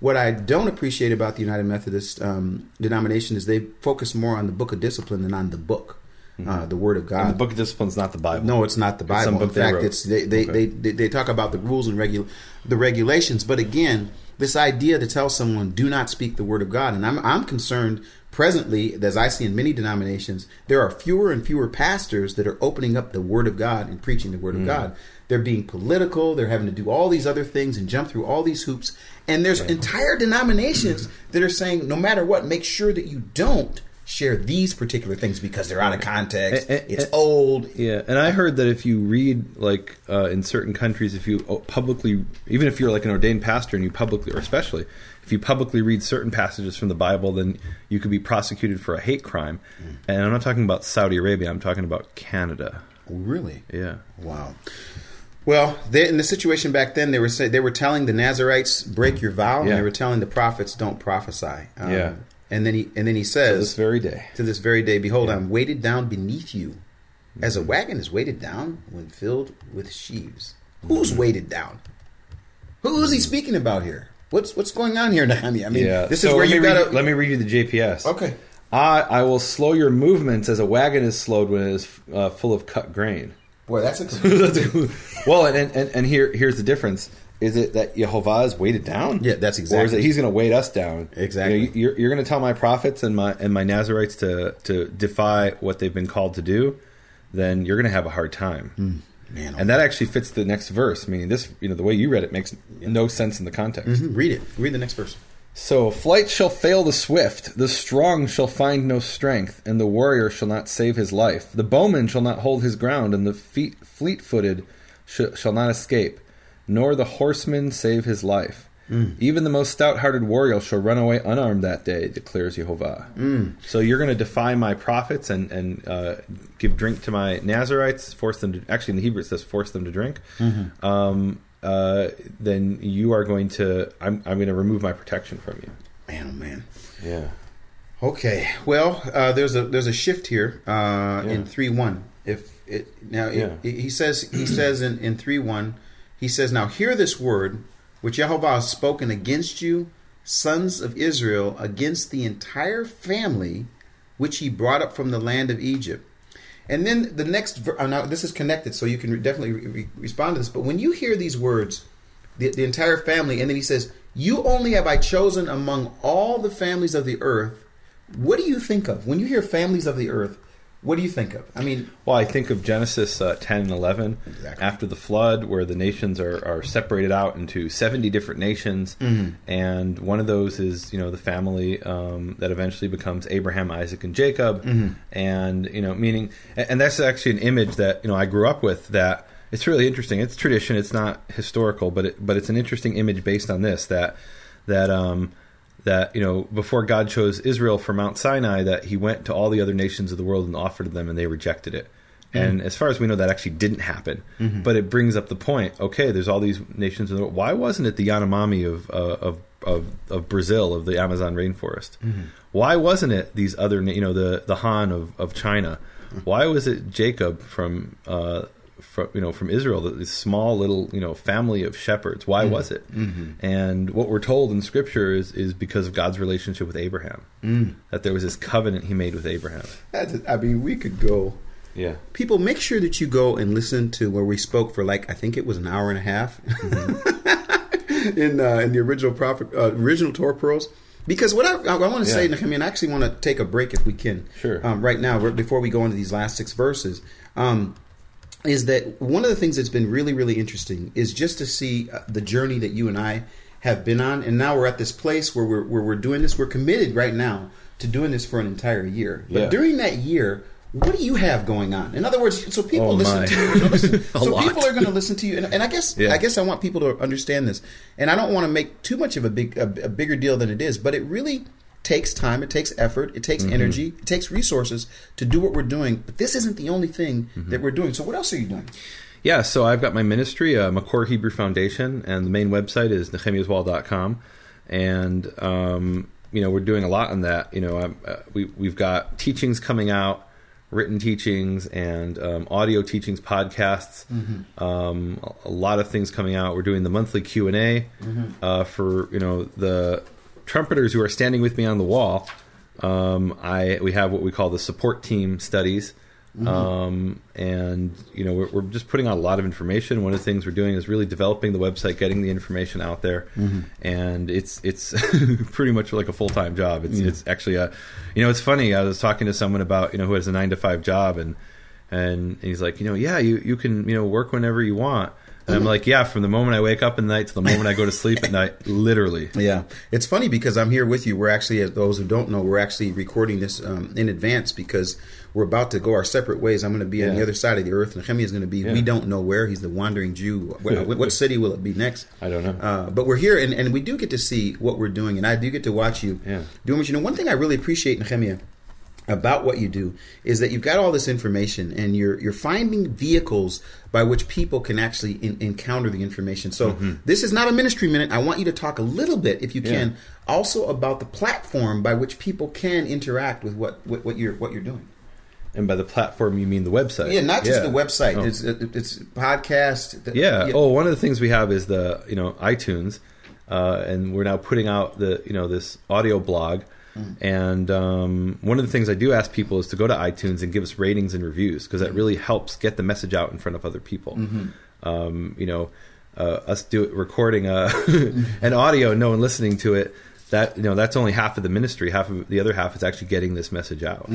Speaker 2: What I don't appreciate about the United Methodist um, denomination is they focus more on the book of discipline than on the book, uh, the Word of God.
Speaker 3: the Book of Discipline's not the Bible.
Speaker 2: No, it's not the
Speaker 3: It's some
Speaker 2: Bible. In
Speaker 3: book they
Speaker 2: fact,
Speaker 3: wrote.
Speaker 2: it's they they,
Speaker 3: Okay.
Speaker 2: they they they talk about the rules and regu- the regulations. But again, this idea to tell someone do not speak the word of God, and I'm I'm concerned presently, as I see in many denominations, there are fewer and fewer pastors that are opening up the word of God and preaching the word
Speaker 3: Mm.
Speaker 2: of God. They're being political. They're having to do all these other things and jump through all these hoops. And there's entire denominations that are saying, no matter what, make sure that you don't share these particular things because they're out of context.
Speaker 3: Eh, eh,
Speaker 2: It's old.
Speaker 3: Yeah, and I heard that if you read like uh, in certain countries, if you publicly, even if you're like an ordained pastor and you publicly, or especially if you publicly read certain passages from the Bible, then you could be prosecuted for a hate crime. And I'm not talking about Saudi Arabia. I'm talking about Canada.
Speaker 2: Really?
Speaker 3: Yeah.
Speaker 2: Wow. Well, they, in the situation back then, they were say, they were telling the Nazarites break your vow, and they were telling the prophets don't prophesy. Um,
Speaker 3: Yeah.
Speaker 2: And then he and then he
Speaker 3: To
Speaker 2: says
Speaker 3: this very day.
Speaker 2: to this very day, behold, I'm weighted down beneath you, as a wagon is weighted down when filled with sheaves. Who's
Speaker 3: Mm-hmm.
Speaker 2: weighted down? Who is he speaking about here? What's what's going on here, Nehemia? I mean,
Speaker 3: Yeah.
Speaker 2: this
Speaker 3: So
Speaker 2: is where you got to
Speaker 3: let me read you the JPS.
Speaker 2: Okay.
Speaker 3: I, I will slow your movements as a wagon is slowed when it is uh, full of cut grain.
Speaker 2: Boy, that's a.
Speaker 3: well, and, and and here here's the difference: is it that Jehovah is weighted down?
Speaker 2: Yeah, that's
Speaker 3: Or is it He's going to weight us down?
Speaker 2: Exactly.
Speaker 3: You know, you're you're going to tell my prophets and my and my Nazarites to to defy what they've been called to do, then you're going to have a hard time.
Speaker 2: Man, oh
Speaker 3: And that actually fits the next verse. Meaning this, you know, the way you read it makes no sense in the context.
Speaker 2: Mhm, read it. Read the next verse.
Speaker 3: So flight shall fail the swift, the strong shall find no strength, and the warrior shall not save his life. The bowman shall not hold his ground, and the feet, fleet-footed sh- shall not escape, nor the horseman save his life. Even the most stout-hearted warrior shall run away unarmed that day, declares Jehovah. So you're going to defy my prophets and and uh, give drink to my Nazarites, force them to. Actually, in the Hebrew it says force them to drink. Um, uh, then you are going to. I'm I'm going to remove my protection from you.
Speaker 2: Man, oh man.
Speaker 3: Yeah.
Speaker 2: Okay. Well, uh, there's a there's a shift here uh, in three one. If it now it,
Speaker 3: Yeah.
Speaker 2: he says he says in in three one, he says now hear this word which Jehovah has spoken against you, sons of Israel, against the entire family which he brought up from the land of Egypt. And then the next, uh, now this is connected, so you can definitely re- respond to this. But when you hear these words, the, the entire family, and then he says, "You only have I chosen among all the families of the earth What do you think of when you hear families of the earth? What do you think of? I mean,
Speaker 3: Well, I think of Genesis uh, 10 and 11
Speaker 2: Exactly.
Speaker 3: after the flood, where the nations are, are separated out into 70 different nations.
Speaker 2: Mm-hmm.
Speaker 3: And one of those is, you know, the family um, that eventually becomes Abraham, Isaac, and Jacob.
Speaker 2: Mm-hmm.
Speaker 3: And, you know, meaning, and and that's actually an image that, you know, I grew up with that it's really interesting. It's tradition, it's not historical, but it, but it's an interesting image based on this that, that, um, that you know before God chose Israel for Mount Sinai that he went to all the other nations of the world and offered to them and they rejected it. And as far as we know that actually didn't happen. But it brings up the point, okay, there's all these nations in the world. Why wasn't it the Yanomami of uh, of, of of Brazil of the Amazon rainforest? Why wasn't it these other you know the the Han of of China? Why was it Jacob from uh, from you know from Israel, this small little you know family of shepherds. Why was it? And what we're told in Scripture is is because of God's relationship with Abraham, that there was this covenant He made with Abraham.
Speaker 2: that's, I mean, we could go.
Speaker 3: Yeah,
Speaker 2: People, make sure that you go and listen to where we spoke for like I think it was an hour and a half in uh, in the original prophet uh, original Torah pearls. Because what I, I want to say,
Speaker 3: Yeah.
Speaker 2: Nehemia, I actually want to take a break if we can,
Speaker 3: Sure.
Speaker 2: um, right now before we go into these last six verses, um, is that one of the things that's been really really interesting is just to see uh, the journey that you and I have been on, and now we're at this place where we're where we're doing this. We're committed right now to doing this for an entire year. But
Speaker 3: Yeah.
Speaker 2: during that year, what do you have going on? In other words, so people
Speaker 3: Oh,
Speaker 2: listen
Speaker 3: my.
Speaker 2: to you. listen- so
Speaker 3: lot.
Speaker 2: people are going to listen to you, and, and I guess
Speaker 3: Yeah.
Speaker 2: I guess I want people to understand this, and I don't want to make too much of a big a, a bigger deal than it is, but it really takes time, it takes effort, it
Speaker 3: Mm-hmm.
Speaker 2: takes energy, it takes resources to do what we're doing. But this isn't the only thing
Speaker 3: Mm-hmm.
Speaker 2: that we're doing. So what else are you doing?
Speaker 3: yeah. So I've got my ministry, uh, Makor Hebrew Foundation, and the main website is nehemiaswall.com. and um, you know we're doing a lot on that. You know, I'm, uh, we we've got teachings coming out, written teachings and um, audio teachings, podcasts. Um, a, a lot of things coming out. We're doing the monthly Q and A uh, for you know the trumpeters who are standing with me on the wall. Um, I we have what we call the support team studies. Um, and you know we're, we're just putting out a lot of information. One of the things we're doing is really developing the website, getting the information out there, and it's it's pretty much like a full time job. It's it's actually a, you know, it's funny. I was talking to someone about you know who has a nine to five job, and and he's like, you know, yeah, you you can you know work whenever you want. And I'm like, yeah, from the moment I wake up at night to the moment I go to sleep at night, literally.
Speaker 2: Yeah, it's funny because I'm here with you. We're actually, as those who don't know, we're actually recording this um, in advance because we're about to go our separate ways. I'm going to be on the other side of the earth, and Nehemia is going to be.
Speaker 3: Yeah.
Speaker 2: We don't know where. He's the wandering Jew. What, what city will it be next?
Speaker 3: I don't know.
Speaker 2: Uh, but we're here, and, and we do get to see what we're doing, and I do get to watch you
Speaker 3: Yeah.
Speaker 2: doing what you know. One thing I really appreciate, Nehemia, about what you do is that you've got all this information and you're you're finding vehicles by which people can actually in, encounter the information. So this is not a ministry minute. I want you to talk a little bit, if you can,
Speaker 3: Yeah.
Speaker 2: also about the platform by which people can interact with what what, what you're what you're doing.
Speaker 3: And by the platform, you mean the website?
Speaker 2: Yeah, not just
Speaker 3: Yeah.
Speaker 2: the website.
Speaker 3: Oh.
Speaker 2: It's it's podcast. the-
Speaker 3: Yeah. Oh, one of the things we have is the you know iTunes, uh, and we're now putting out the you know this audio blog. And um, one of the things I do ask people is to go to iTunes and give us ratings and reviews because that really helps get the message out in front of other people. Um, you know, uh, us do it, recording uh, an audio, and no one listening to it. That you know, that's only half of the ministry. Half of the other half is actually getting this message out.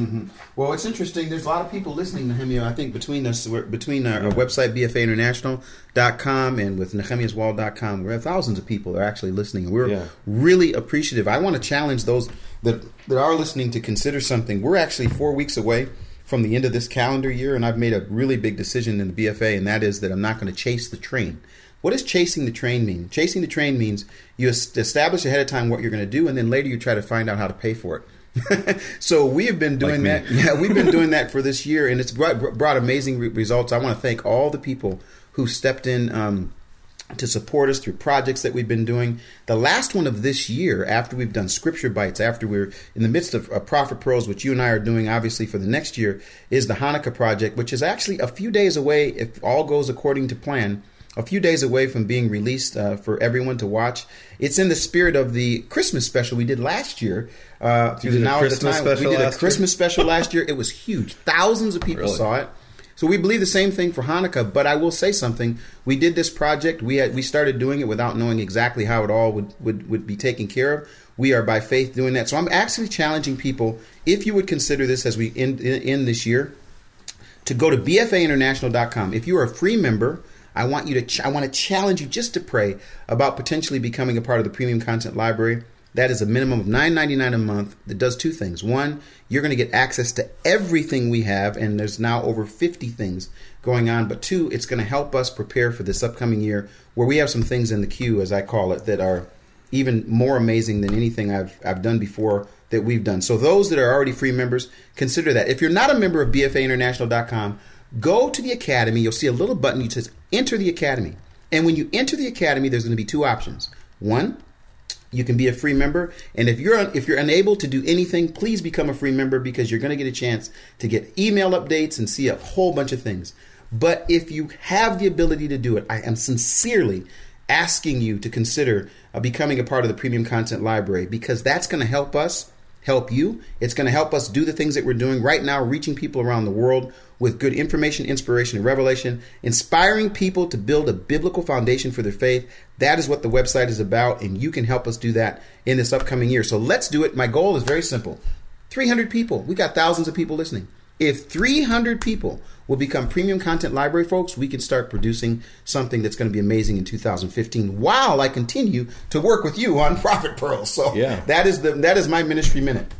Speaker 2: Well, it's interesting. There's a lot of people listening to Nehemia. I think between us, between our, our website, BFAinternational.com, and with NehemiasWall.com, we have thousands of people that are actually listening. We're
Speaker 3: Yeah.
Speaker 2: really appreciative. I want to challenge those that, that are listening to consider something. We're actually four weeks away from the end of this calendar year, and I've made a really big decision in the BFA, and that is that I'm not going to chase the train. What does chasing the train mean? Chasing the train means you establish ahead of time what you're going to do, and then later you try to find out how to pay for it. so we have been doing
Speaker 3: Like
Speaker 2: that. Yeah, we've been doing that for this year, and it's brought, brought amazing re- results. I want to thank all the people who stepped in um, to support us through projects that we've been doing. The last one of this year, after we've done scripture bites, after we're in the midst of uh, Prophet Pearls, which you and I are doing obviously for the next year, is the Hanukkah project, which is actually a few days away, if all goes according to plan. A few days away from being released uh, for everyone to watch. It's in the spirit of the Christmas special we did last year. Uh, through the now at the
Speaker 3: Christmas
Speaker 2: time,
Speaker 3: special
Speaker 2: we did a
Speaker 3: last year?
Speaker 2: Christmas special last year. It was huge. Thousands of people
Speaker 3: Really?
Speaker 2: saw it. So we believe the same thing for Hanukkah. But I will say something. We did this project. We had, we started doing it without knowing exactly how it all would, would, would be taken care of. We are by faith doing that. So I'm actually challenging people, if you would consider this as we end, end this year, to go to bfainternational.com. If you are a free member, I want you to ch- I want to challenge you just to pray about potentially becoming a part of the premium content library. That is a minimum of $9.99 a month that does two things. One, you're going to get access to everything we have, and there's now over 50 things going on. But two, it's going to help us prepare for this upcoming year where we have some things in the queue, as I call it, that are even more amazing than anything I've, I've done before that we've done. So those that are already free members, consider that. If you're not a member of BFAinternational.com, go to the academy. You'll see a little button that says enter the academy. And when you enter the academy, there's going to be two options. One, you can be a free member, and if you're if you're unable to do anything, please become a free member because you're going to get a chance to get email updates and see a whole bunch of things. But if you have the ability to do it, I am sincerely asking you to consider uh, becoming a part of the premium content library because that's going to help us help you. It's going to help us do the things that we're doing right now, reaching people around the world with good information, inspiration, and revelation, inspiring people to build a biblical foundation for their faith. That is what the website is about, and you can help us do that in this upcoming year. So let's do it. My goal is very simple 300 people. We got thousands of people listening. If 300 people will become premium content library folks, we can start producing something that's going to be amazing in 2015 while I continue to work with you on Prophet Pearls. So
Speaker 3: Yeah.
Speaker 2: that is the that is my ministry minute.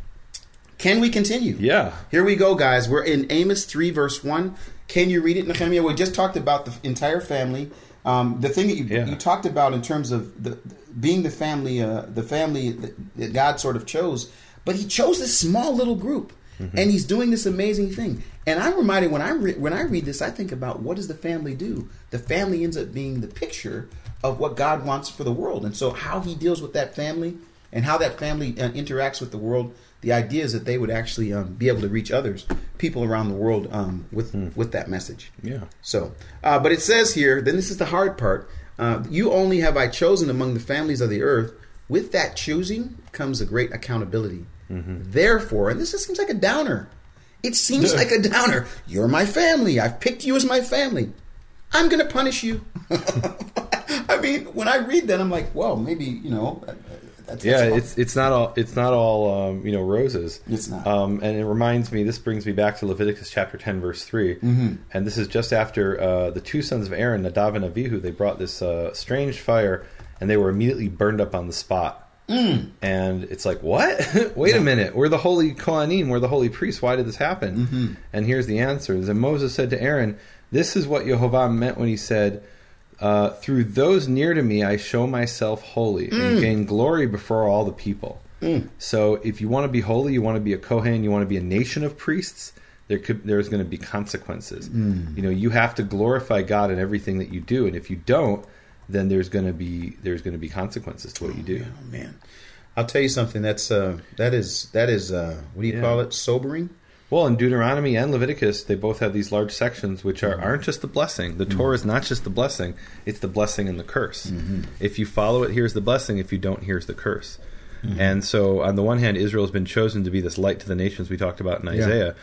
Speaker 2: Can we continue?
Speaker 3: Yeah.
Speaker 2: Here we go, guys. We're in Amos 3, verse 1. Can you read it, Nehemia? We just talked about the entire family. Um, the thing that you,
Speaker 3: Yeah.
Speaker 2: you talked about in terms of the, being the family, uh, the family that, that God sort of chose, but He chose this small little group, and He's doing this amazing thing. And I'm reminded when I re- when I read this, I think about what does the family do? The family ends up being the picture of what God wants for the world, and so how He deals with that family and how that family uh, interacts with the world. The idea is that they would actually um, be able to reach others, people around the world, um, with with that message.
Speaker 3: Yeah.
Speaker 2: So, uh, but it says here, then this is the hard part. Uh, you only have I chosen among the families of the earth. With that choosing comes a great accountability. Therefore, and this just seems like a downer. It seems like a downer. You're my family. I've picked you as my family. I'm going to punish you. I mean, when I read that, I'm like, well, maybe you know. That's,
Speaker 3: Yeah,
Speaker 2: that's
Speaker 3: it's it's not all it's not all um, you know roses.
Speaker 2: It's not.
Speaker 3: Um, and it reminds me. This brings me back to Leviticus chapter ten, verse 3 mm-hmm. And this is just after uh, the two sons of Aaron, Nadav and Avihu, they brought this uh, strange fire, and they were immediately burned up on the spot. Mm. And it's like, what? Wait a minute. We're the holy Kohanim. We're the holy priests. Why did this happen?
Speaker 2: Mm-hmm.
Speaker 3: And here's the answer. And Moses said to Aaron, "This is what Jehovah meant when he said." Uh, through those near to me, I show myself holy
Speaker 2: Mm.
Speaker 3: and gain glory before all the people. So, if you want to be holy, you want to be a Kohen, you want to be a nation of priests. There could, there's going to be consequences.
Speaker 2: Mm.
Speaker 3: You know, you have to glorify God in everything that you do, and if you don't, then there's going to be there's going to be consequences to what you do.
Speaker 2: Oh man, I'll tell you something. That's uh, that is that is uh, what do you
Speaker 3: Yeah.
Speaker 2: call it? Sobering.
Speaker 3: Well, in Deuteronomy and Leviticus, they both have these large sections which
Speaker 2: Mm-hmm.
Speaker 3: are, aren't just the blessing. The Torah is not just the blessing, it's the blessing and the curse.
Speaker 2: Mm-hmm.
Speaker 3: If you follow it, here's the blessing. If you don't, here's the curse.
Speaker 2: Mm-hmm.
Speaker 3: And so, on the one hand, Israel has been chosen to be this light to the nations we talked about in
Speaker 2: Yeah.
Speaker 3: Isaiah,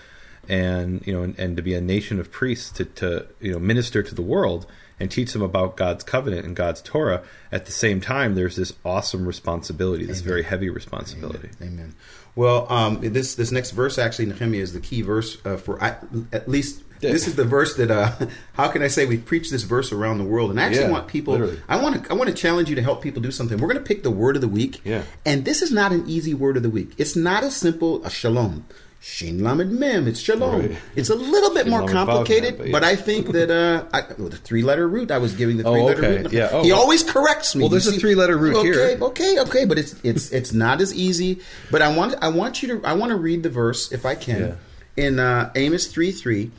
Speaker 3: and you know, and, and to be a nation of priests to, to you know minister to the world and teach them about God's covenant and God's Torah. At the same time, there's this awesome responsibility, this very heavy responsibility.
Speaker 2: Amen. Well, um, this this next verse actually Nehemia is the key verse uh, for I, at least this is the verse that uh, how can I say we've preached this verse around the world and I actually
Speaker 3: Yeah,
Speaker 2: want people
Speaker 3: literally.
Speaker 2: I want to I want to challenge you to help people do something. We're going to pick the word of the week.
Speaker 3: Yeah.
Speaker 2: And this is not an easy word of the week. It's not as simple as shalom. Shin lamed mem. It's shalom.
Speaker 3: Right.
Speaker 2: It's a little bit
Speaker 3: Shin
Speaker 2: more complicated,
Speaker 3: but
Speaker 2: but. I think that uh, I, well, the three letter root. I was giving the
Speaker 3: Oh,
Speaker 2: three letter
Speaker 3: okay.
Speaker 2: root.
Speaker 3: Yeah. Oh,
Speaker 2: he
Speaker 3: well-
Speaker 2: always corrects me.
Speaker 3: Well, there's
Speaker 2: You
Speaker 3: a three-letter root
Speaker 2: okay,
Speaker 3: here.
Speaker 2: Okay, okay, but it's it's it's not as easy. But I want I want you to I want to read the verse if I can in uh, Amos three three.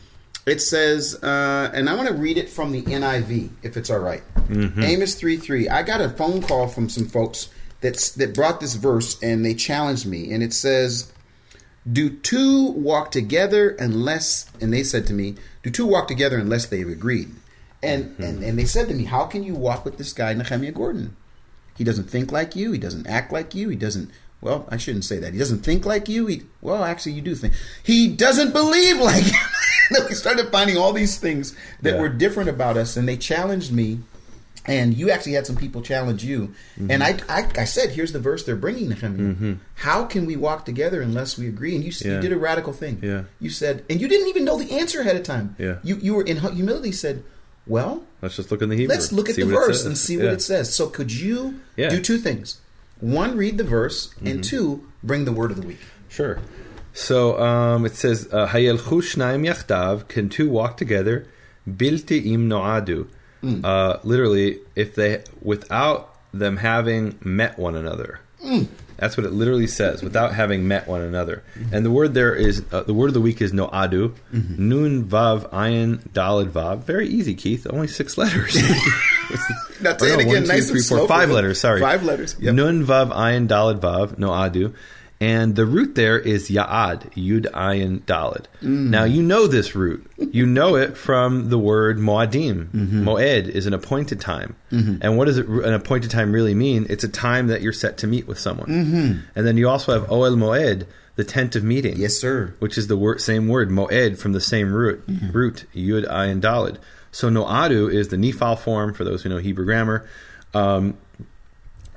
Speaker 2: It says, uh, and I want to read it from the NIV if it's all right. Amos three three. I got a phone call from some folks that's that brought this verse and they challenged me, and it says. Do two walk together unless, and they said to me, do two walk together unless they've agreed? And, hmm. and and they said to me, how can you walk with this guy, Nehemia Gordon? He doesn't think like you. He doesn't act like you. He doesn't. Well, I shouldn't say that. He doesn't think like you. He well, actually, you do think. He doesn't believe like you. We started finding all these things that
Speaker 3: Yeah.
Speaker 2: were different about us, and they challenged me and you actually had some people challenge you. And I, I, I said, here's the verse they're bringing Nehemia. How can we walk together unless we agree? And you, s- you did a radical thing.
Speaker 3: Yeah.
Speaker 2: You said, and you didn't even know the answer ahead of time.
Speaker 3: Yeah.
Speaker 2: You, you were in humility said, well,
Speaker 3: Let's just look in the Hebrew.
Speaker 2: let's look at the verse and see
Speaker 3: Yeah.
Speaker 2: what it says. So could you
Speaker 3: Yeah. Mm-hmm.
Speaker 2: do two things? One, read the verse, and two, bring the word of the week.
Speaker 3: Sure. So um, it says, uh, "Hayelchu yachdav." Can two walk together? Bilti im noadu.
Speaker 2: Mm.
Speaker 3: Uh, literally, if they without them having met one another.
Speaker 2: Mm.
Speaker 3: That's what it literally says. Without having met one another, and the word there is uh, the word of the week is noadu.
Speaker 2: Mm-hmm.
Speaker 3: Nun vav ayin dalid vav. Very easy, Keith. Only six letters.
Speaker 2: Say it again,
Speaker 3: one, two,
Speaker 2: nice and slow
Speaker 3: five letters. Sorry,
Speaker 2: Five letters. Yep.
Speaker 3: Nun vav ayin dalid vav no adu, and the root there is yaad yud ayin dalid.
Speaker 2: Mm.
Speaker 3: Now you know this root. You know it from the word moadim.
Speaker 2: Mm-hmm.
Speaker 3: Moed is an appointed time, and what does it, an appointed time really mean? It's a time that you're set to meet with someone. Mm-hmm. And then you also have oel moed, the tent of meeting.
Speaker 2: Yes, sir.
Speaker 3: Which is the word, same word moed from the same root
Speaker 2: Mm-hmm.
Speaker 3: root yud ayin dalid. So noadu is the nifal form for those who know Hebrew grammar. Um,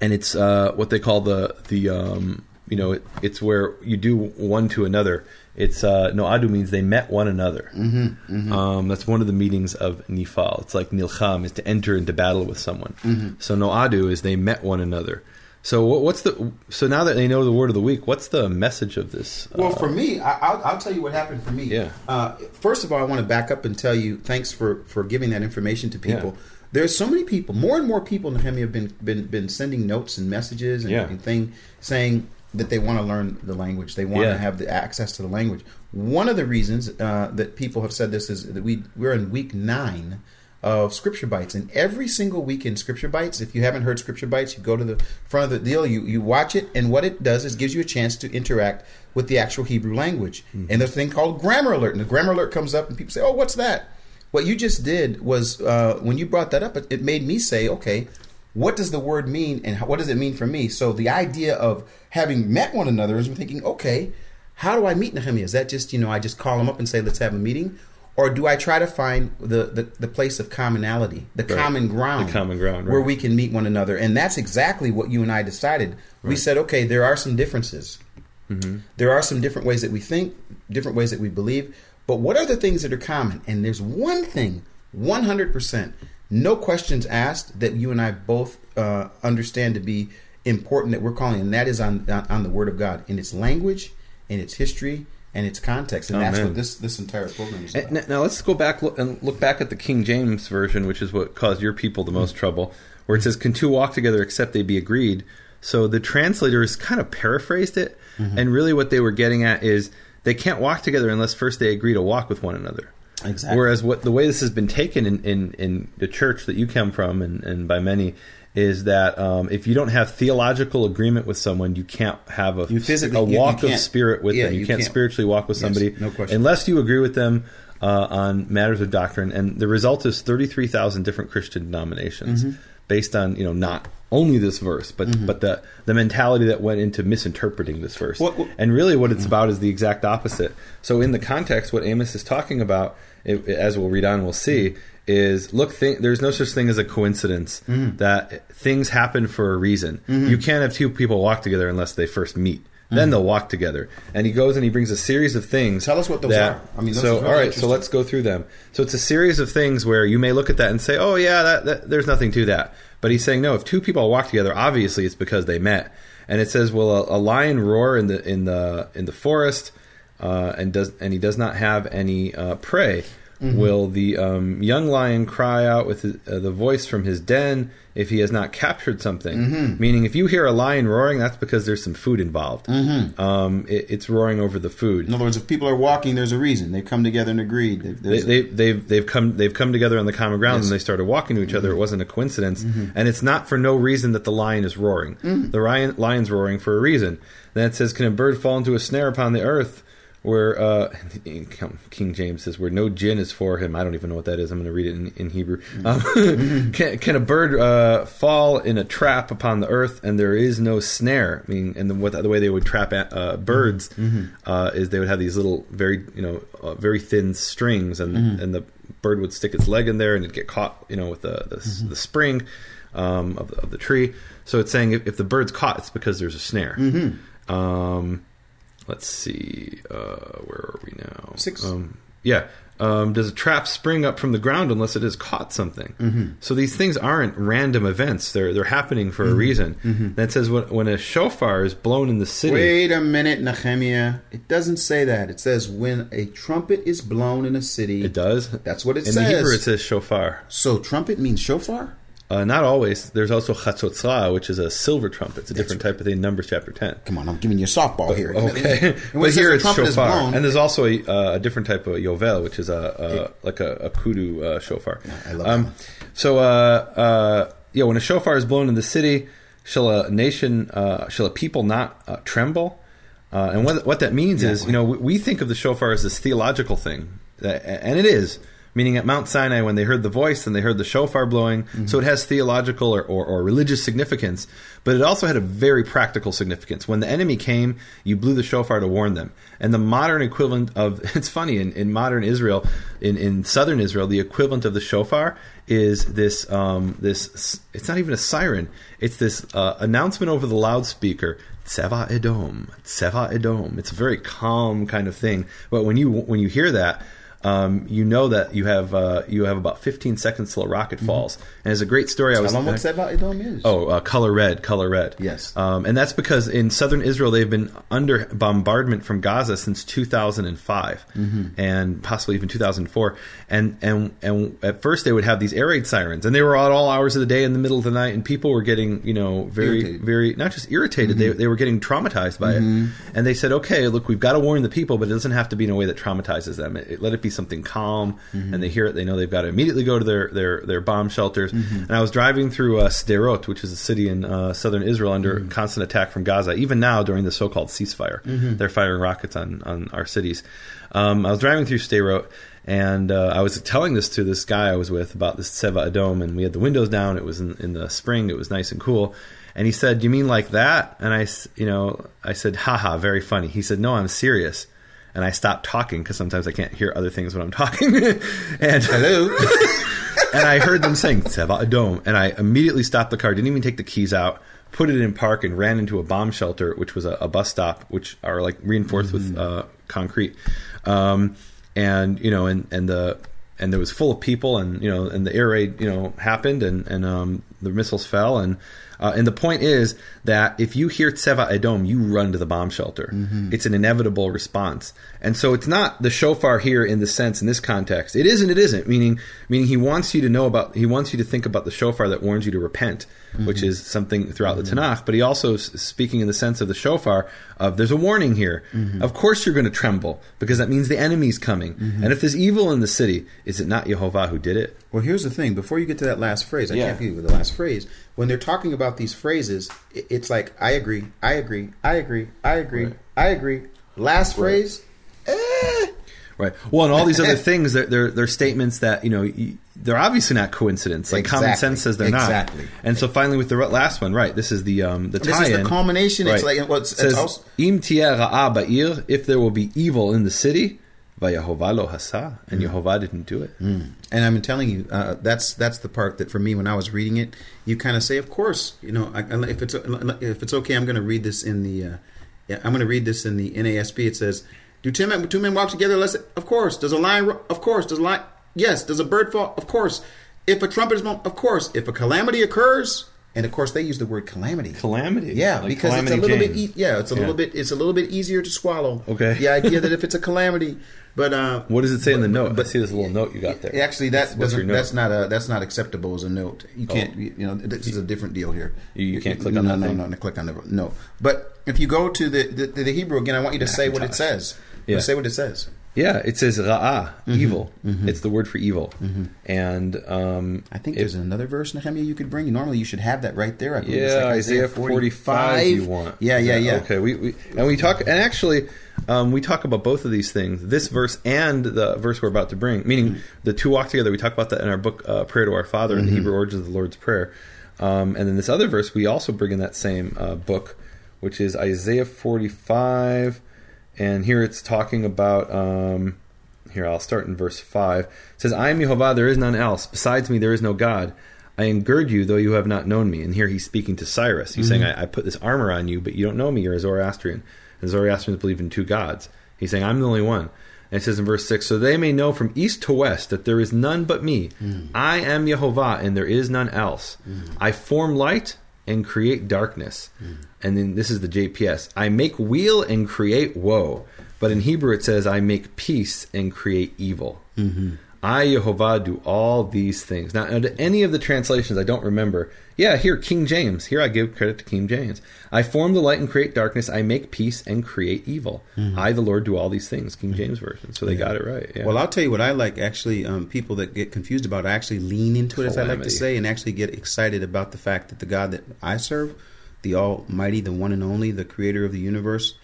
Speaker 3: and it's uh, what they call the the um, you know it, it's where you do one to another. It's uh, noadu means they met one another. Mm-hmm, Um, that's one of the meanings of nifal. It's like nilcham is to enter into battle with someone. So no adu is they met one another. So what, what's the so now that they know the word of the week, what's the message of this?
Speaker 2: Well,
Speaker 3: uh,
Speaker 2: for me, I, I'll, I'll tell you what happened for me.
Speaker 3: Yeah.
Speaker 2: Uh, first of all, I want to back up and tell you thanks for for giving that information to people.
Speaker 3: Yeah.
Speaker 2: There's so many people, more and more people, in Nehemia, have been been been sending notes and messages and,
Speaker 3: Yeah.
Speaker 2: and thing saying that they want to learn the language. They want
Speaker 3: Yeah.
Speaker 2: to have the access to the language. One of the reasons uh, that people have said this is that we we're in week nine of Scripture Bites, and every single week in Scripture Bites, if you haven't heard Scripture Bites, you go to the front of the deal, you you watch it, and what it does is gives you a chance to interact with the actual Hebrew language. And there's a thing called Grammar Alert, and the Grammar Alert comes up, and people say, "Oh, what's that?" What you just did was uh, when you brought that up, it, it made me say, "Okay." What does the word mean, and what does it mean for me? So the idea of having met one another is thinking, okay, how do I meet Nehemia? Is that just you know I just call him up and say let's have a meeting, or do I try to find the the, the place of commonality, the
Speaker 3: Right.
Speaker 2: common ground,
Speaker 3: The common ground,
Speaker 2: where we can meet one another? And that's exactly what you and I decided. We said, okay, there are some differences.
Speaker 3: Mm-hmm.
Speaker 2: There are some different ways that we think, different ways that we believe. But what are the things that are common? And there's one thing, 100%, no questions asked, that you and I both uh, understand to be important that we're calling, and that is on, on on the Word of God in its language, in its history, and its context. And that's
Speaker 3: Amen.
Speaker 2: what this this entire program is
Speaker 3: And
Speaker 2: about.
Speaker 3: n- now let's go back look, and look back at the King James version, which is what caused your people the most trouble, where it says, "Can two walk together except they be agreed?" So the translators kind of paraphrased it, and really what they were getting at is they can't walk together unless first they agree to walk with one another.
Speaker 2: Exactly.
Speaker 3: Whereas what the way this has been taken in, in, in the church that you come from, and, and by many, is that um, if you don't have theological agreement with someone, you can't have a,
Speaker 2: You physically-
Speaker 3: a
Speaker 2: you- you
Speaker 3: walk of spirit with
Speaker 2: yeah,
Speaker 3: them. You,
Speaker 2: you
Speaker 3: can't,
Speaker 2: can't.
Speaker 3: spiritually walk with
Speaker 2: Yes,
Speaker 3: somebody
Speaker 2: no question.
Speaker 3: unless you agree with them uh, on matters of doctrine. And the result is thirty three thousand different Christian denominations
Speaker 2: Mm-hmm.
Speaker 3: Based on you know not only this verse, but but the the mentality that went into misinterpreting this verse.
Speaker 2: What- what-
Speaker 3: and really, what it's about is the exact opposite. So, in the context, what Amos is talking about, it, as we'll read on, we'll see, is look, th- there's no such thing as a coincidence
Speaker 2: Mm-hmm.
Speaker 3: that things happen for a reason. You can't have two people walk together unless they first meet. Then they'll walk together. And he goes and he brings a series of things.
Speaker 2: Tell us what those
Speaker 3: that-
Speaker 2: are. I mean,
Speaker 3: so
Speaker 2: really
Speaker 3: all right. So let's go through them. So it's a series of things where you may look at that and say, "Oh yeah, that, that, there's nothing to that." But he's saying, no. If two people walk together, obviously it's because they met. And it says, "Will a, a lion roar in the in the in the forest, uh, and does and he does not have any uh, prey?
Speaker 2: Mm-hmm.
Speaker 3: Will the um, young lion cry out with his, uh, the voice from his den if he has not captured something?
Speaker 2: Mm-hmm.
Speaker 3: Meaning, if you hear a lion roaring, that's because there's some food involved. Um, it, it's roaring over the food.
Speaker 2: In other words, if people are walking, there's a reason. They've come together and agreed. They've-
Speaker 3: they,
Speaker 2: a...
Speaker 3: they, they've, they've come they've come together on the common ground
Speaker 2: Yes.
Speaker 3: and they started walking to each other. It wasn't a coincidence, and it's not for no reason that the lion is roaring. The lion, lion's roaring for a reason. Then it says, "Can a bird fall into a snare upon the earth?" Where uh, King James says, "Where no gin is for him." I don't even know what that is. I'm going to read it in, in Hebrew. Um, can, can a bird uh, fall in a trap upon the earth and there is no snare? I mean, and the, what, the way they would trap uh, birds uh, is they would have these little, very you know, uh, very thin strings, and and the bird would stick its leg in there and it'd get caught, you know, with the the,
Speaker 2: Mm-hmm.
Speaker 3: the spring um, of, the, of the tree. So it's saying if, if the bird's caught, it's because there's a snare.
Speaker 2: Mm-hmm.
Speaker 3: Um, let's see, uh, where are we now?
Speaker 2: Six.
Speaker 3: Um, yeah. Um, does a trap spring up from the ground unless it has caught something?
Speaker 2: Mm-hmm.
Speaker 3: So these things aren't random events; they're they're happening for a reason. That says when, when a shofar is blown in the city.
Speaker 2: Mm-hmm. Wait a minute, Nehemia. It doesn't say that. It says when a trumpet is blown in a city.
Speaker 3: It does.
Speaker 2: That's what it
Speaker 3: in
Speaker 2: says.
Speaker 3: the Hebrew, it says shofar.
Speaker 2: So trumpet means shofar.
Speaker 3: Uh, not always. There's also chatzotzra, which is a silver trumpet. It's a different type of thing. Numbers chapter ten.
Speaker 2: Come on, I'm giving you a softball here.
Speaker 3: Okay,
Speaker 2: And when
Speaker 3: but
Speaker 2: it
Speaker 3: here it's shofar,
Speaker 2: blown-
Speaker 3: and there's also a, uh, a different type of yovel, which is a, a like a, a kudu uh, shofar.
Speaker 2: I love
Speaker 3: um, So, uh, uh, yeah, when a shofar is blown in the city, shall a nation, uh, shall a people not uh, tremble? Uh, and what what that means is, you know, we, we think of the shofar as this theological thing, that, and it is. Meaning at Mount Sinai, when they heard the voice and they heard the shofar blowing, so it has theological or, or, or religious significance, but it also had a very practical significance. When the enemy came, you blew the shofar to warn them. And the modern equivalent of, it's funny, in, in modern Israel, in, in southern Israel, the equivalent of the shofar is this, um, this, it's not even a siren, it's this uh, announcement over the loudspeaker Tseva Edom, Tseva Edom. It's a very calm kind of thing. But when you when you hear that, um, you know that you have uh, you have about 15 seconds till a rocket falls. And it's a great story. I was
Speaker 2: Tell them what Tseva Edom is.
Speaker 3: Oh, uh, color red, color red.
Speaker 2: Yes.
Speaker 3: um, and that's because in southern Israel they've been under bombardment from Gaza since 2005, and possibly even 2004. And and and at first they would have these air raid sirens, and they were at all hours of the day in the middle of the night, and people were getting you know very
Speaker 2: Irritated.
Speaker 3: very not just irritated, they they were getting traumatized by it. And they said, okay, look, we've got to warn the people, but it doesn't have to be in a way that traumatizes them. It, it- let it be something calm, and they hear it, they know they've got to immediately go to their their their bomb shelters. And I was driving through uh, Sderot, which is a city in uh, southern Israel under constant attack from Gaza. Even now, during the so-called ceasefire, they're firing rockets on on our cities. Um, I was driving through Sderot. And uh, I was telling this to this guy I was with about this Seva Adom, and we had the windows down. It was in, in the spring. It was nice and cool. And he said, "You mean like that?" And I, you know, I said, "Haha, very funny." He said, "No, I'm serious." And I stopped talking because sometimes I can't hear other things when I'm talking. and
Speaker 2: Hello.
Speaker 3: and I heard them saying Tseva Adom, and I immediately stopped the car. Didn't even take the keys out. Put it in park and ran into a bomb shelter, which was a, a bus stop, which are like reinforced with uh, concrete. Um, and you know, and and the and it was full of people, and you know, and the air raid, you know, happened, and and um, the missiles fell, and uh, and the point is that if you hear Tseva Edom, you run to the bomb shelter. Mm-hmm. It's an inevitable response, and so it's not the shofar here in the sense in this context. It is and it isn't. Meaning, meaning he wants you to know about. He wants you to think about the shofar that warns you to repent, mm-hmm. which is something throughout the mm-hmm. Tanakh. But he also is speaking in the sense of the shofar of there's a warning here. Of course you're going to tremble because that means the enemy's coming. And if there's evil in the city, is it not Jehovah who did it?
Speaker 2: Well, here's the thing. Before you get to that last phrase, I
Speaker 3: Yeah.
Speaker 2: can't beat with the last phrase. When they're talking about these phrases, it's like I agree, I agree, I agree, I agree,
Speaker 3: Right.
Speaker 2: I agree. Last phrase, eh.
Speaker 3: Right. Well, and all these other things, they're, they're, they're statements that, you know, they're obviously not coincidence. Like common sense says they're
Speaker 2: Exactly.
Speaker 3: not. Exactly. And so finally with the last one, right, this is the um, the
Speaker 2: This is the culmination. It's
Speaker 3: Right.
Speaker 2: like well, it's,
Speaker 3: It says,
Speaker 2: it's also,
Speaker 3: Im ba'ir, if there will be evil in the city, vaYehovah lo hasa, and
Speaker 2: Mm.
Speaker 3: Yehovah didn't do it.
Speaker 2: and I'm telling you, uh, that's that's the part that for me when I was reading it, you kind of say, of course, you know, I, I- if it's if it's okay, I'm going to read this in the, uh, yeah, I'm going to read this in the NASB. It says, "Do two men two men walk together? Let's of course. Does a lion? Of course. Does a lion? Yes. Does a bird fall? Of course. If a trumpet is blown, of course. If a calamity occurs." And of course, they use the word calamity.
Speaker 3: Calamity.
Speaker 2: Yeah,
Speaker 3: Like
Speaker 2: because it's a little
Speaker 3: Jane.
Speaker 2: bit. E- yeah, it's a little bit. It's a little bit easier to swallow.
Speaker 3: Okay.
Speaker 2: The idea that if it's a calamity, but uh,
Speaker 3: What does it say in the note?
Speaker 2: but-
Speaker 3: I see this little note you got there.
Speaker 2: Actually, that
Speaker 3: What's- what's
Speaker 2: doesn't. That's not a. That's not acceptable as a note. You
Speaker 3: Oh.
Speaker 2: can't. You, you know, this is a different deal here.
Speaker 3: You- you can't click on
Speaker 2: no,
Speaker 3: that
Speaker 2: no,
Speaker 3: thing?
Speaker 2: no, no, click on the no. But if you go to the the, the Hebrew again, I want you to say what it says.
Speaker 3: Yeah.
Speaker 2: Say what it says.
Speaker 3: Yeah, it says ra'ah,
Speaker 2: Mm-hmm.
Speaker 3: evil. It's the word for evil. And um,
Speaker 2: I think
Speaker 3: it-
Speaker 2: there's another verse, Nehemia, you could bring. Normally, you should have that right there. I believe it's
Speaker 3: Yeah,
Speaker 2: like
Speaker 3: Isaiah 45 you want.
Speaker 2: Yeah, yeah, yeah.
Speaker 3: Okay, we, we and we talk and actually um, we talk about both of these things, this verse and the verse we're about to bring, meaning
Speaker 2: Mm-hmm.
Speaker 3: the two walk together. We talk about that in our book uh, Prayer to Our Father in the
Speaker 2: Mm-hmm.
Speaker 3: Hebrew origins of the Lord's Prayer. Um, and then this other verse we also bring in that same uh, book, which is Isaiah 45 and here it's talking about um, here I'll start in verse 5. It says, I am Jehovah, there is none else. Besides me, there is no God. I engird you, though you have not known me. And here he's speaking to Cyrus. He's saying, mm-hmm. I, I put this armor on you, but you don't know me. You're a Zoroastrian. And Zoroastrians believe in two gods. He's saying, I'm the only one. And it says in verse 6 So they may know from east to west that there is none but me. Mm. I am Jehovah, and there is none else. Mm. I form light and create darkness. Hmm. And then this is the JPS I make weal and create woe. But in Hebrew it says, I make peace and create evil. Mm-hmm. I, Jehovah, do all these things. Now, to any of the translations, I don't remember. Yeah, here, King James. Here I give credit to King James. I form the light and create darkness. I make peace and create evil. I, the Lord, do all these things. King James Version. So they got it right. Yeah.
Speaker 2: Well, I'll tell you what I like. Actually, um, people that get confused about it actually lean into it, as I like to say, and actually get excited about the fact that the God that I serve, the Almighty, the one and only, the Creator of the universe,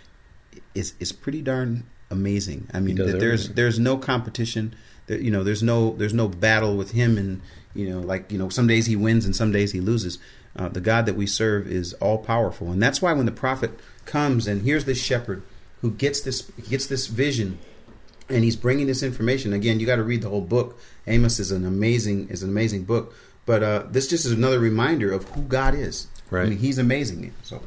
Speaker 2: is is pretty darn amazing. I mean, that there's
Speaker 3: everything.
Speaker 2: there's no competition. There, you know, there's no there's no battle with him, and you know, like you know, some days he wins and some days he loses. Uh, the God that we serve is all powerful, and that's why when the prophet comes and here's this shepherd who gets this gets this vision and he's bringing this information again you got to read the whole book amos is an amazing is an amazing book but uh, this just is another reminder of who god is
Speaker 3: Right.
Speaker 2: I mean, he's amazing so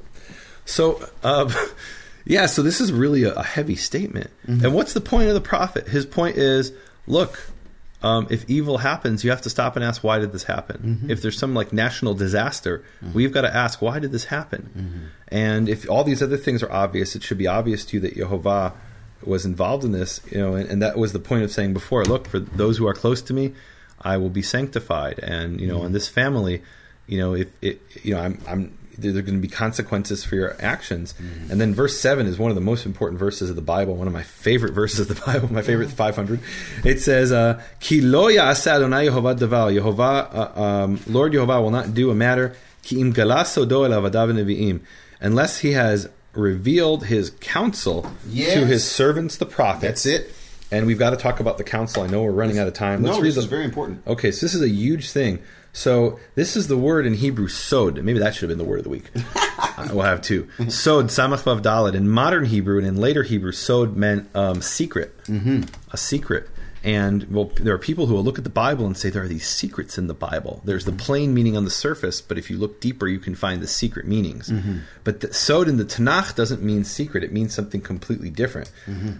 Speaker 3: So, uh, yeah, so this is really a, a heavy statement. And what's the point of the prophet? His point is look, um, if evil happens, you have to stop and ask, why did this happen? Mm-hmm. If there's some like national disaster, mm-hmm. we've got to ask, why did this happen? Mm-hmm. And if all these other things are obvious, it should be obvious to you that Jehovah was involved in this, you know, and, and that was the point of saying before, look, for those who are close to me, I will be sanctified. And, you know, in this family, you know, if it, you know, I'm, I'm, there are going to be consequences for your actions. And then verse 7 is one of the most important verses of the Bible, one of my favorite verses of the Bible, my favorite 500. It says, uh, Ki lo Adonai Yehovah. Yehovah, uh, um, Lord Yehovah will not do a matter, ki im galas sodo el avadav nevi'im, unless he has revealed his counsel
Speaker 2: Yes.
Speaker 3: to his servants, the prophets.
Speaker 2: That's it.
Speaker 3: And we've got to talk about the counsel. I know we're running out of time.
Speaker 2: no
Speaker 3: Let's read
Speaker 2: this
Speaker 3: the,
Speaker 2: is very important
Speaker 3: Okay, so this is a huge thing. So this is the word in Hebrew sod. Maybe that should have been the word of the week. Uh, we'll have two. Sod, samach vav dalet. In modern Hebrew and in later Hebrew, sod meant um, secret, mm-hmm. a secret. And well, there are people who will look at the Bible and say there are these secrets in the Bible. There's the plain meaning on the surface, but if you look deeper, you can find the secret meanings. But the, sod in the Tanakh doesn't mean secret; it means something completely different.